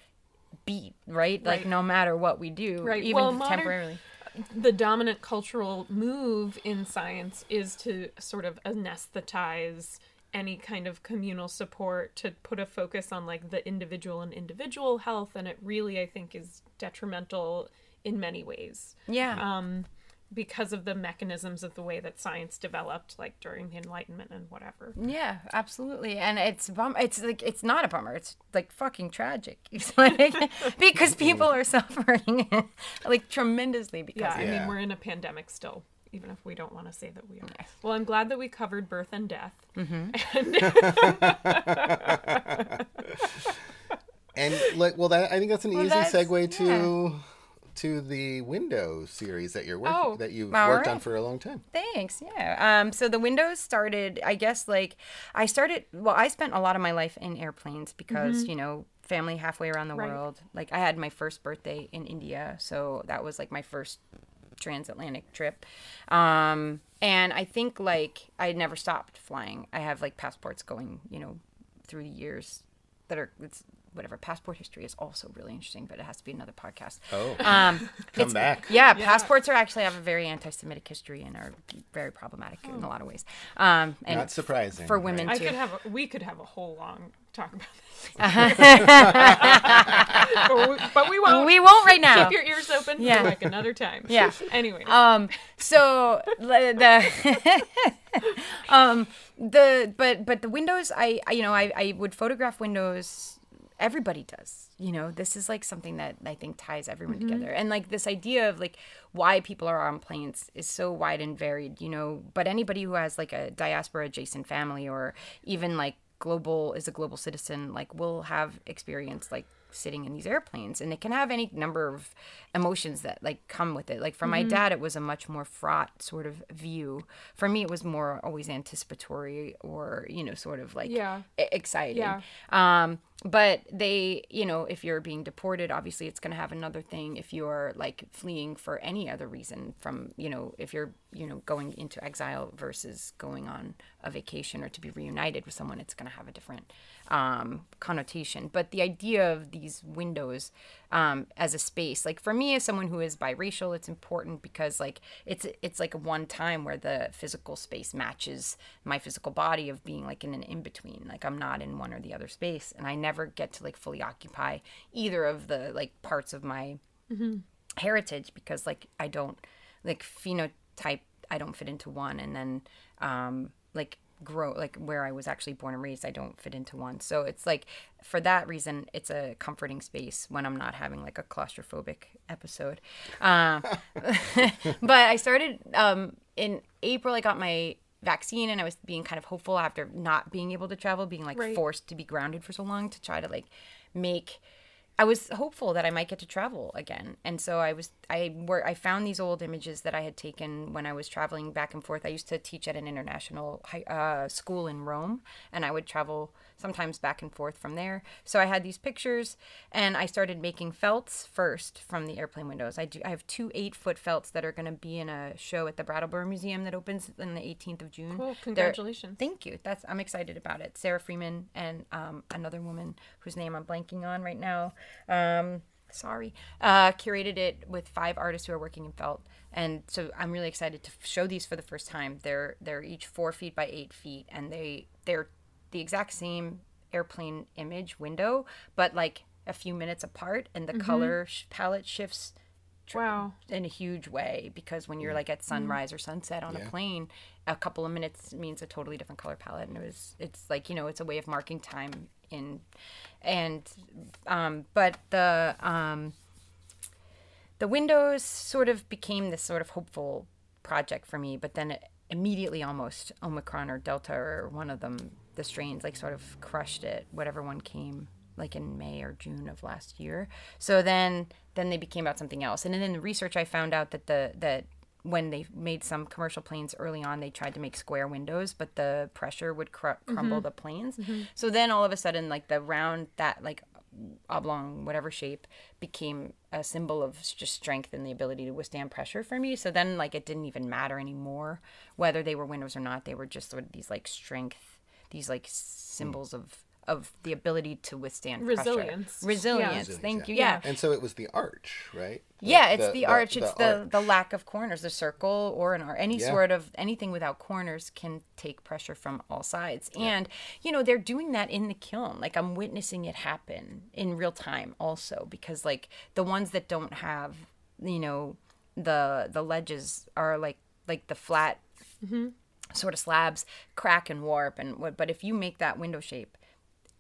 beat right, like Right. no matter what we do Right. even Well, if modern- temporarily the dominant cultural move in science is to sort of anesthetize any kind of communal support to put a focus on like the individual and individual health and it really i think is detrimental in many ways. Yeah. Um because of the mechanisms of the way that science developed like during the enlightenment and whatever Yeah, absolutely. And it's bum it's like it's not a bummer. It's like fucking tragic. <laughs> It's like <laughs> because people mm-hmm. are suffering <laughs> like tremendously because yeah, I Yeah. mean we're in a pandemic still even if we don't want to say that we are well i'm glad that we covered birth and death mm-hmm. And like, well, that I think that's an easy that's- segue to to the Window series that you're working Oh, that you've all worked on for a long time. Thanks. Yeah. Um, so the Windows started, I guess, like I started, well, I spent a lot of my life in airplanes because, you know, family halfway around the Right. world. Like I had my first birthday in India. So that was like my first transatlantic trip. Um, and I think like I never stopped flying. I have like passports going, you know, through the years that are, it's, whatever passport history is also really interesting but it has to be another podcast Oh, <laughs> um come back. yeah, passports are actually have a very anti-Semitic history and are very problematic in a lot of ways. Um, and Not surprising for right? women I too. could have a, we could have a whole long talk about <laughs> this. but, <laughs> we, but we won't. we won't right now. Keep your ears open Yeah. for like another time. Yeah. Anyway. um so the, the um the but but the windows I, I you know I, I would photograph windows everybody does you know? This is like something that i think ties everyone mm-hmm. together. And like this idea of like why people are on planes is so wide and varied you know? But anybody who has like a diaspora adjacent family or even like global is a global citizen like will have experience like sitting in these airplanes and it can have any number of emotions that like come with it. Like for my dad it was a much more fraught sort of view. For me it was more always anticipatory or you know sort of like Yeah. exciting. Yeah. um but they you know if you're being deported obviously it's going to have another thing. If you're like fleeing for any other reason from you know if you're you know going into exile versus going on a vacation or to be reunited with someone it's going to have a different um connotation. But the idea of these windows um as a space like for me as someone who is biracial it's important because like it's it's like a one time where the physical space matches my physical body of being like in an in between like i'm not in one or the other space and i never get to like fully occupy either of the like parts of my heritage because like I don't like phenotype I don't fit into one. And then um like grow like where I was actually born and raised I don't fit into one so it's like for that reason it's a comforting space when I'm not having like a claustrophobic episode um <laughs> but I started um in April I got my vaccine and I was being kind of hopeful after not being able to travel being like Right. forced to be grounded for so long to try to like make I was hopeful that I might get to travel again, and so I was. I were. I found these old images that I had taken when I was traveling back and forth. I used to teach at an international high, uh, school in Rome, and I would travel sometimes back and forth from there. So I had these pictures, and I started making felts first from the airplane windows. I do. I have two eight foot felts that are going to be in a show at the Brattleboro Museum that opens on the 18th of June. Cool. They're- Congratulations. Thank you. That's I'm excited about it. Sarah Freeman and um, another woman whose name I'm blanking on right now. Um, sorry. Uh, curated it with five artists who are working in felt, and so I'm really excited to show these for the first time. They're they're each four feet by eight feet, and they they're the exact same airplane image window, but like a few minutes apart, and the color sh- palette shifts Wow. in a huge way because when you're like at sunrise or sunset on a plane a couple of minutes means a totally different color palette, and it was it's like you know it's a way of marking time in, and um, but the um, the windows sort of became this sort of hopeful project for me, but then it immediately almost Omicron or Delta or one of them, the strains like sort of crushed it, whatever one came like in May or June of last year. So then then they became about something else. And then in the research I found out that the that when they made some commercial planes early on, they tried to make square windows, but the pressure would cr- crumble mm-hmm. the planes. Mm-hmm. So then all of a sudden, like the round, that like oblong, whatever shape, became a symbol of just strength and the ability to withstand pressure for me. So then, like, it didn't even matter anymore whether they were windows or not. They were just sort of these like strength, these like hmm. symbols of of the ability to withstand pressure. Resilience. Yeah. Resilience. Resilience, Thank you. yeah. Yeah. And so it was the arch, right? Yeah, Like it's the, arch. It's the, arch. the lack of corners, the circle or an arch. Any Yeah. sort of anything without corners can take pressure from all sides. And you know they're doing that in the kiln. Like I'm witnessing it happen in real time, also because like the ones that don't have, you know, the the ledges are like like the flat mm-hmm. sort of slabs crack and warp and what. But if you make that window shape,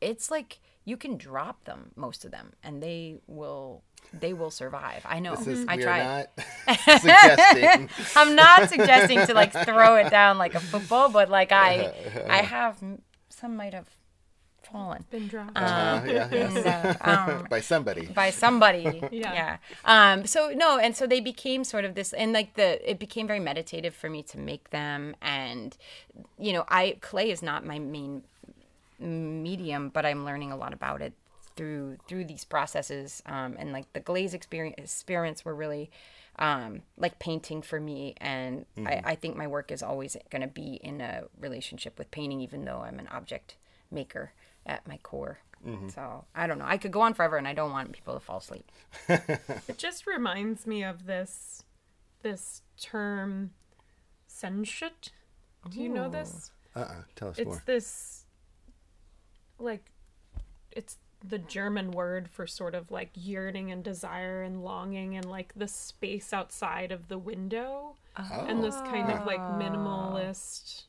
it's like you can drop them most of them and they will they will survive i know This is, i we tried not <laughs> suggesting. <laughs> i'm not suggesting to like throw it down like a football but like i i have some might have fallen Been dropped. Uh, yeah, yes. um, <laughs> By somebody. by somebody Yeah. yeah um so no and so they became sort of this and like the it became very meditative for me to make them and you know i clay is not my main medium but i'm learning a lot about it through through these processes um and like the glaze experience experiments were really um like painting for me and I, I think my work is always going to be in a relationship with painting even though i'm an object maker at my core so i don't know i could go on forever and i don't want people to fall asleep <laughs> It just reminds me of this this term Sehnsucht. Do you know this? Uh-uh. Tell us It's more. this like it's the German word for sort of like yearning and desire and longing and like the space outside of the window and this kind of like ah. minimalist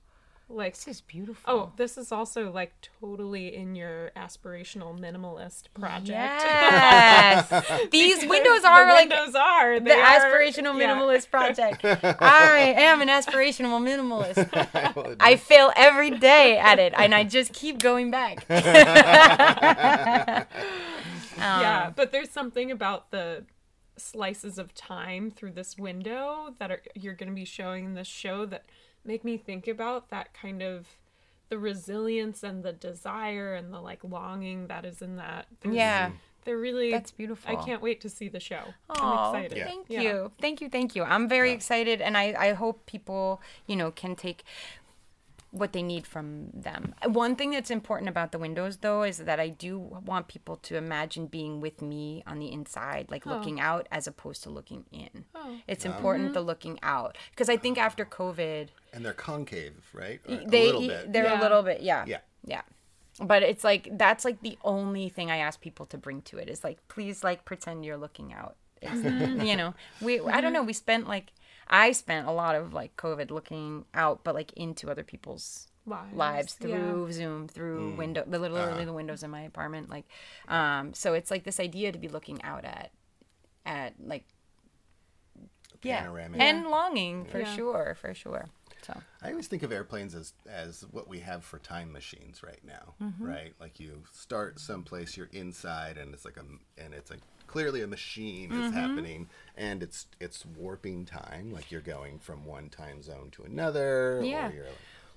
like this is beautiful oh this is also like totally in your aspirational minimalist project yes <laughs> these windows the are like windows are the they are- aspirational yeah. minimalist project. <laughs> I am an aspirational minimalist. <laughs> I fail every day at it, and I just keep going back. Um, yeah, but there's something about the slices of time through this window that are you're going to be showing in this show that make me think about that kind of the resilience and the desire and the like longing that is in that. There's- Yeah. Mm-hmm. They're really That's beautiful. I can't wait to see the show. Aw, I'm excited. Yeah. Thank Yeah. you. Thank you. Thank you. I'm very excited and I, I hope people, you know, can take what they need from them. One thing that's important about the windows though is that I do want people to imagine being with me on the inside, like looking out as opposed to looking in. Oh. It's important the mm-hmm. looking out because I think after COVID, And they're concave, right? Or they a little bit. they're Yeah. a little bit yeah Yeah. yeah but it's like that's like the only thing i ask people to bring to it is like please like pretend you're looking out mm-hmm. you know we i don't mm-hmm. know we spent like i spent a lot of like covid looking out but like into other people's Lives, lives yeah. through zoom through window the literally the windows in my apartment like um so it's like this idea to be looking out at at like yeah Panoramic. and longing for Yeah. sure for sure so I always think of airplanes as as what we have for time machines right now, Mm-hmm. right? Like you start someplace, you're inside, and it's like a and it's like clearly a machine is Mm-hmm. happening, and it's it's warping time, like you're going from one time zone to another. Yeah. Or you're,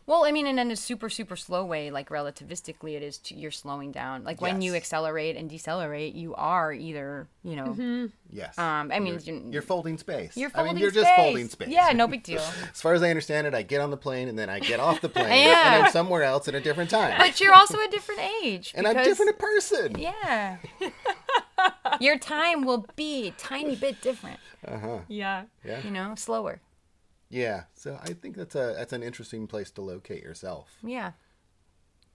Well, I mean, and in a super, super slow way, like relativistically, it is. To, you're slowing down. Like when you accelerate and decelerate, you are either, you know, yes. Um, I mean, you're, you- you're folding space. you're I mean, you're space. just folding space. Yeah, no big deal. <laughs> As far as I understand it, I get on the plane and then I get off the <laughs> plane, Yeah. and I'm somewhere else at a different time, but you're also a different age. <laughs> and I'm because- different person. Yeah. Your time will be tiny bit different. Uh huh. Yeah. Yeah. You know, slower. Yeah, so I think that's a that's an interesting place to locate yourself. Yeah.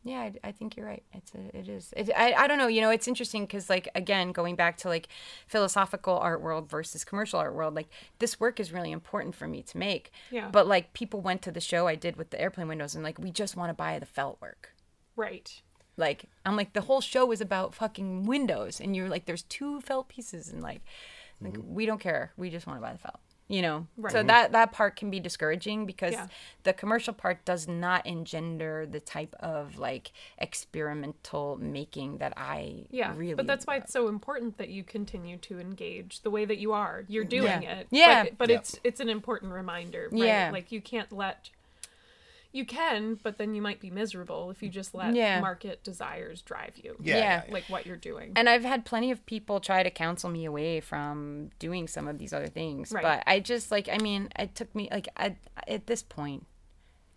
Yeah, I, I think you're right. It's a, it is. It, I, I don't know. You know, it's interesting because like again, going back to like philosophical art world versus commercial art world, like this work is really important for me to make. Yeah. But like people went to the show I did with the airplane windows and like we just want to buy the felt work. Right. Like I'm like the whole show is about fucking windows, and you're like there's two felt pieces, and like, like mm-hmm. we don't care. We just want to buy the felt. You know, so Right. that that part can be discouraging because Yeah. the commercial part does not engender the type of like experimental making that I Yeah. really. but that's why it's so important that you continue to engage the way that you are. You're mm-hmm. doing Yeah. it. Yeah. But, but Yeah. it's it's an important reminder. Right? Yeah. Like you can't let you can, but then you might be miserable if you just let Yeah. market desires drive you. Yeah. Yeah. Like what you're doing. and I've had plenty of people try to counsel me away from doing some of these other things. Right. But I just like I mean, it took me like I, at this point,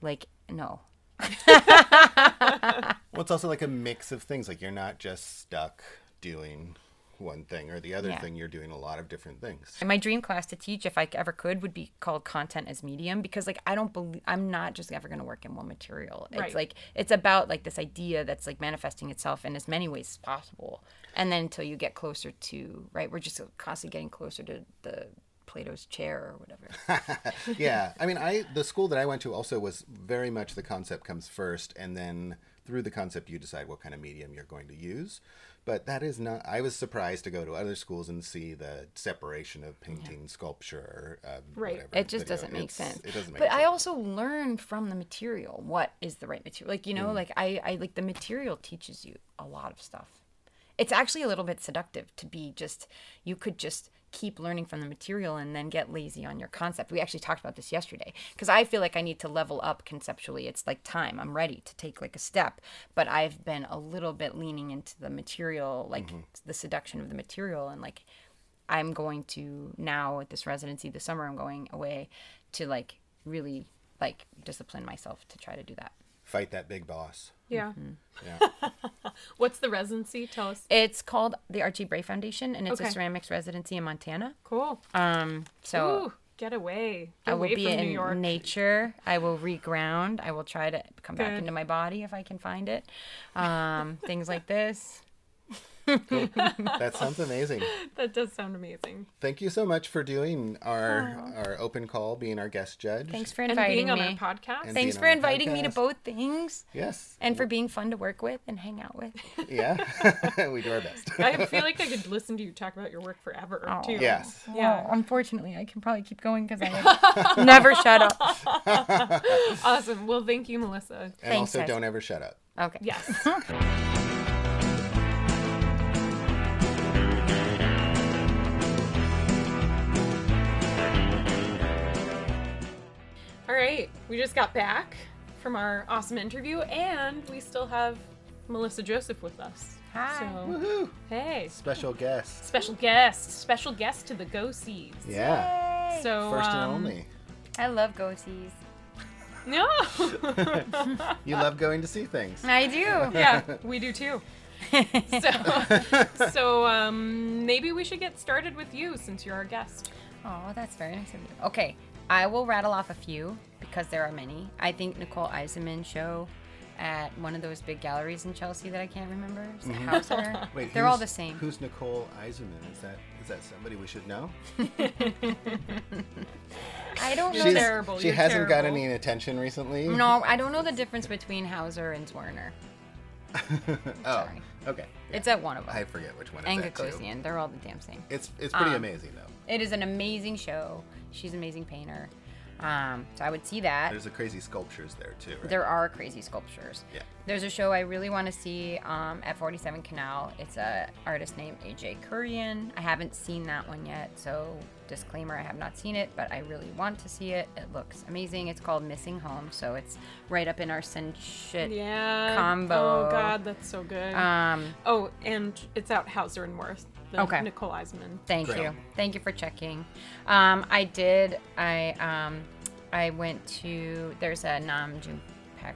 like no. <laughs> <laughs> Well, it's also like a mix of things. Like you're not just stuck doing one thing or the other Yeah. thing. You're doing a lot of different things. And my dream class to teach, if I ever could, would be called content as medium because, like, I don't believe I'm not just ever going to work in one material. It's Right. like it's about like this idea that's like manifesting itself in as many ways as possible, and then until you get closer to right, we're just constantly getting closer to the Plato's chair or whatever. <laughs> yeah, I mean, I the school that I went to also was very much the concept comes first, and then through the concept you decide what kind of medium you're going to use. But that is not. I was surprised to go to other schools and see the separation of painting, sculpture, um, Right. whatever, it just video. doesn't make It's- sense. It doesn't make but sense. I also learned from the material what is the right material. Like you know, Mm. like I, I like the material teaches you a lot of stuff. It's actually a little bit seductive to be just you could just keep learning from the material and then get lazy on your concept. We actually talked about this yesterday because I feel like I need to level up conceptually. It's like time. I'm ready to take like a step, but I've been a little bit leaning into the material, like Mm-hmm. the seduction of the material and like I'm going to now at this residency this summer I'm going away to like really like discipline myself to try to do that. Fight that big boss. yeah. Mm-hmm. Yeah. <laughs> What's the residency? Tell us. It's called the Archie Bray Foundation and it's Okay. a ceramics residency in Montana. Cool. Um so Ooh, get away. Get I will away be from in New York. nature. I will reground. I will try to come back into my body if I can find it. Um, things like this. That sounds amazing. <laughs> That does sound amazing. Thank you so much for doing our our open call, being our guest judge. Thanks for And inviting being on me. our podcast. And- Thanks for on our inviting me to both things Yes. and for being fun to work with and hang out with. <laughs> Yeah. <laughs> we do our best. I feel like I could listen to you talk about your work forever Oh. too. yes. Yeah. Oh, unfortunately, I can probably keep going because I never shut up. Awesome. Well, thank you, Melissa. And Thanks, also, guys. don't ever shut up. Okay. Yes. We just got back from our awesome interview, and we still have Melissa Joseph with us. Hi. So, Woohoo! hey, Special guest. special guest, special guest to the Go Sees. Yeah. So, First and um, only. I love go-sees. No. <laughs> <laughs> You love going to see things. I do. yeah, <laughs> we do too. So, so um, maybe we should get started with you since you're our guest. Oh, that's very nice of you. Okay, I will rattle off a few because there are many. I think Nicole Eisenman show at one of those big galleries in Chelsea that I can't remember. Is it Hauser? <laughs> Wait, they're all the same. Who's Nicole Eisenman? Is that is that somebody we should know? <laughs> I don't know. She's- the- terrible, She you're hasn't got any attention recently. no, I don't know the difference between Hauser and Zwirner. <laughs> Oh, Sorry. okay. It's at one of them. I forget which one. and it's at, too. Gagosian. They're all the damn same. It's it's pretty Um, amazing though. It is an amazing show. She's an amazing painter. Um, so I would see that. There's a crazy sculptures there too. Right? There are crazy sculptures. Yeah. There's a show I really want to see um, at 47 Canal. It's a artist named Ajay Kurian. I haven't seen that one yet, so disclaimer: I have not seen it, but I really want to see it. It looks amazing. It's called Missing Home, so it's right up in our Sehnsucht. Yeah. Combo. Oh God, that's so good. Um, oh, and it's out Hauser and Wirth. The Okay. Nicole Eisenman. Thank Great. you. Thank you for checking. Um, I did. I um, I went to. There's a Nam June Pak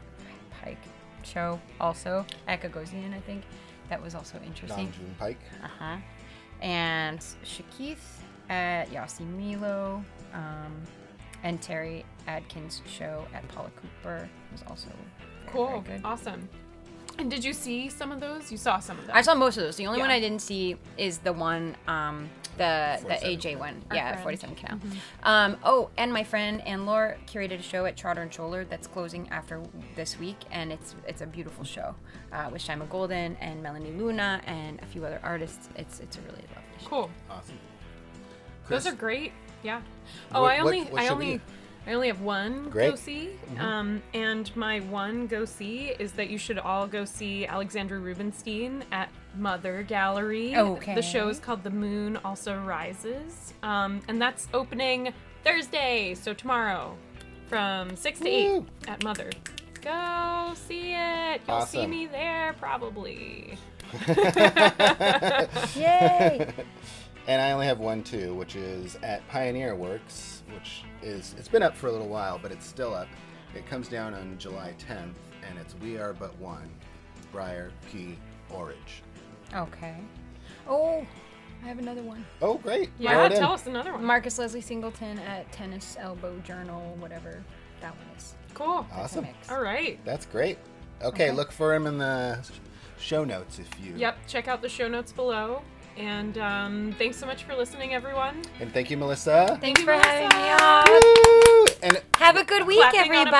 Paik show also at Gagosian, I think. That was also interesting. Don June Paik. Uh huh. And Shakith at Yossi Milo. Um, and Terry Adkins show at Paula Cooper was also very, Cool. very good. Awesome. And did you see some of those? You saw some of them. I saw most of those. The only one I didn't see is the one, um, the the AJ one. Our yeah, friend. 47 Canal. Um, oh, and my friend Ann Lore curated a show at Trotter and Sholer that's closing after this week, and it's it's a beautiful show uh, with Shima Golden and Melanie Luna and a few other artists. It's it's a really lovely show. cool. Awesome. Those are great. Yeah. Oh, What- I only what I only we- I only have one Great. go see. Um, and my one go see is that you should all go see Alexandra Rubinstein at Mother Gallery. Okay. The show is called The Moon Also Rises. Um, and that's opening Thursday, so tomorrow, from six to eight at Mother. Go see it. You'll see me there probably. <laughs> Yay! And I only have one too, which is at Pioneer Works, which is it's been up for a little while, but it's still up. It comes down on July 10th, and it's We Are But One, Breyer P. Orridge. okay. Oh, I have another one. Oh, great! Yeah, Throw it in. tell us another one. Marcus Leslie Singleton at Tennis Elbow Journal, whatever that one is. Cool. It's a Awesome. mix. All right. That's great. Okay, Okay. look for him in the show notes if you. Yep, check out the show notes below. And um, thanks so much for listening, everyone. And thank you, Melissa. Thanks you, for having me on. Woo! And Have a good week, everybody. on a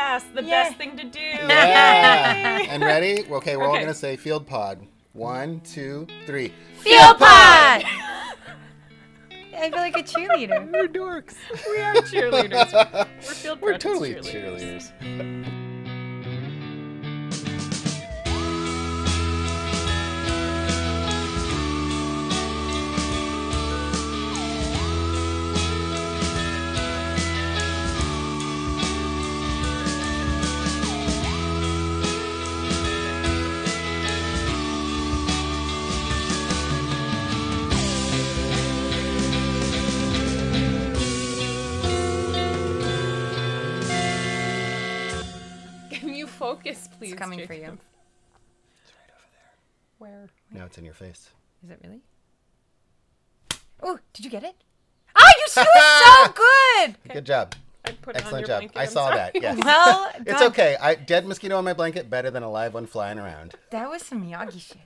podcast, the Yeah. best thing to do. <laughs> yeah. and ready? <laughs> Okay, we're all gonna say Field Pod. One, two, three. Field Pod! <laughs> I feel like a cheerleader. We're dorks. We are cheerleaders. We're field We're totally cheerleaders. cheerleaders. Please? It's coming for Jacob? you. Where? Now it's in your face. Is it really? Oh, did you get it? Oh, you <laughs> she was so good. Good job. I put it on Excellent your job. blanket. I I'm saw sorry. that. Yes. <laughs> Well, It's God, okay. I dead mosquito on my blanket better than a live one flying around. That was some Miyagi shit.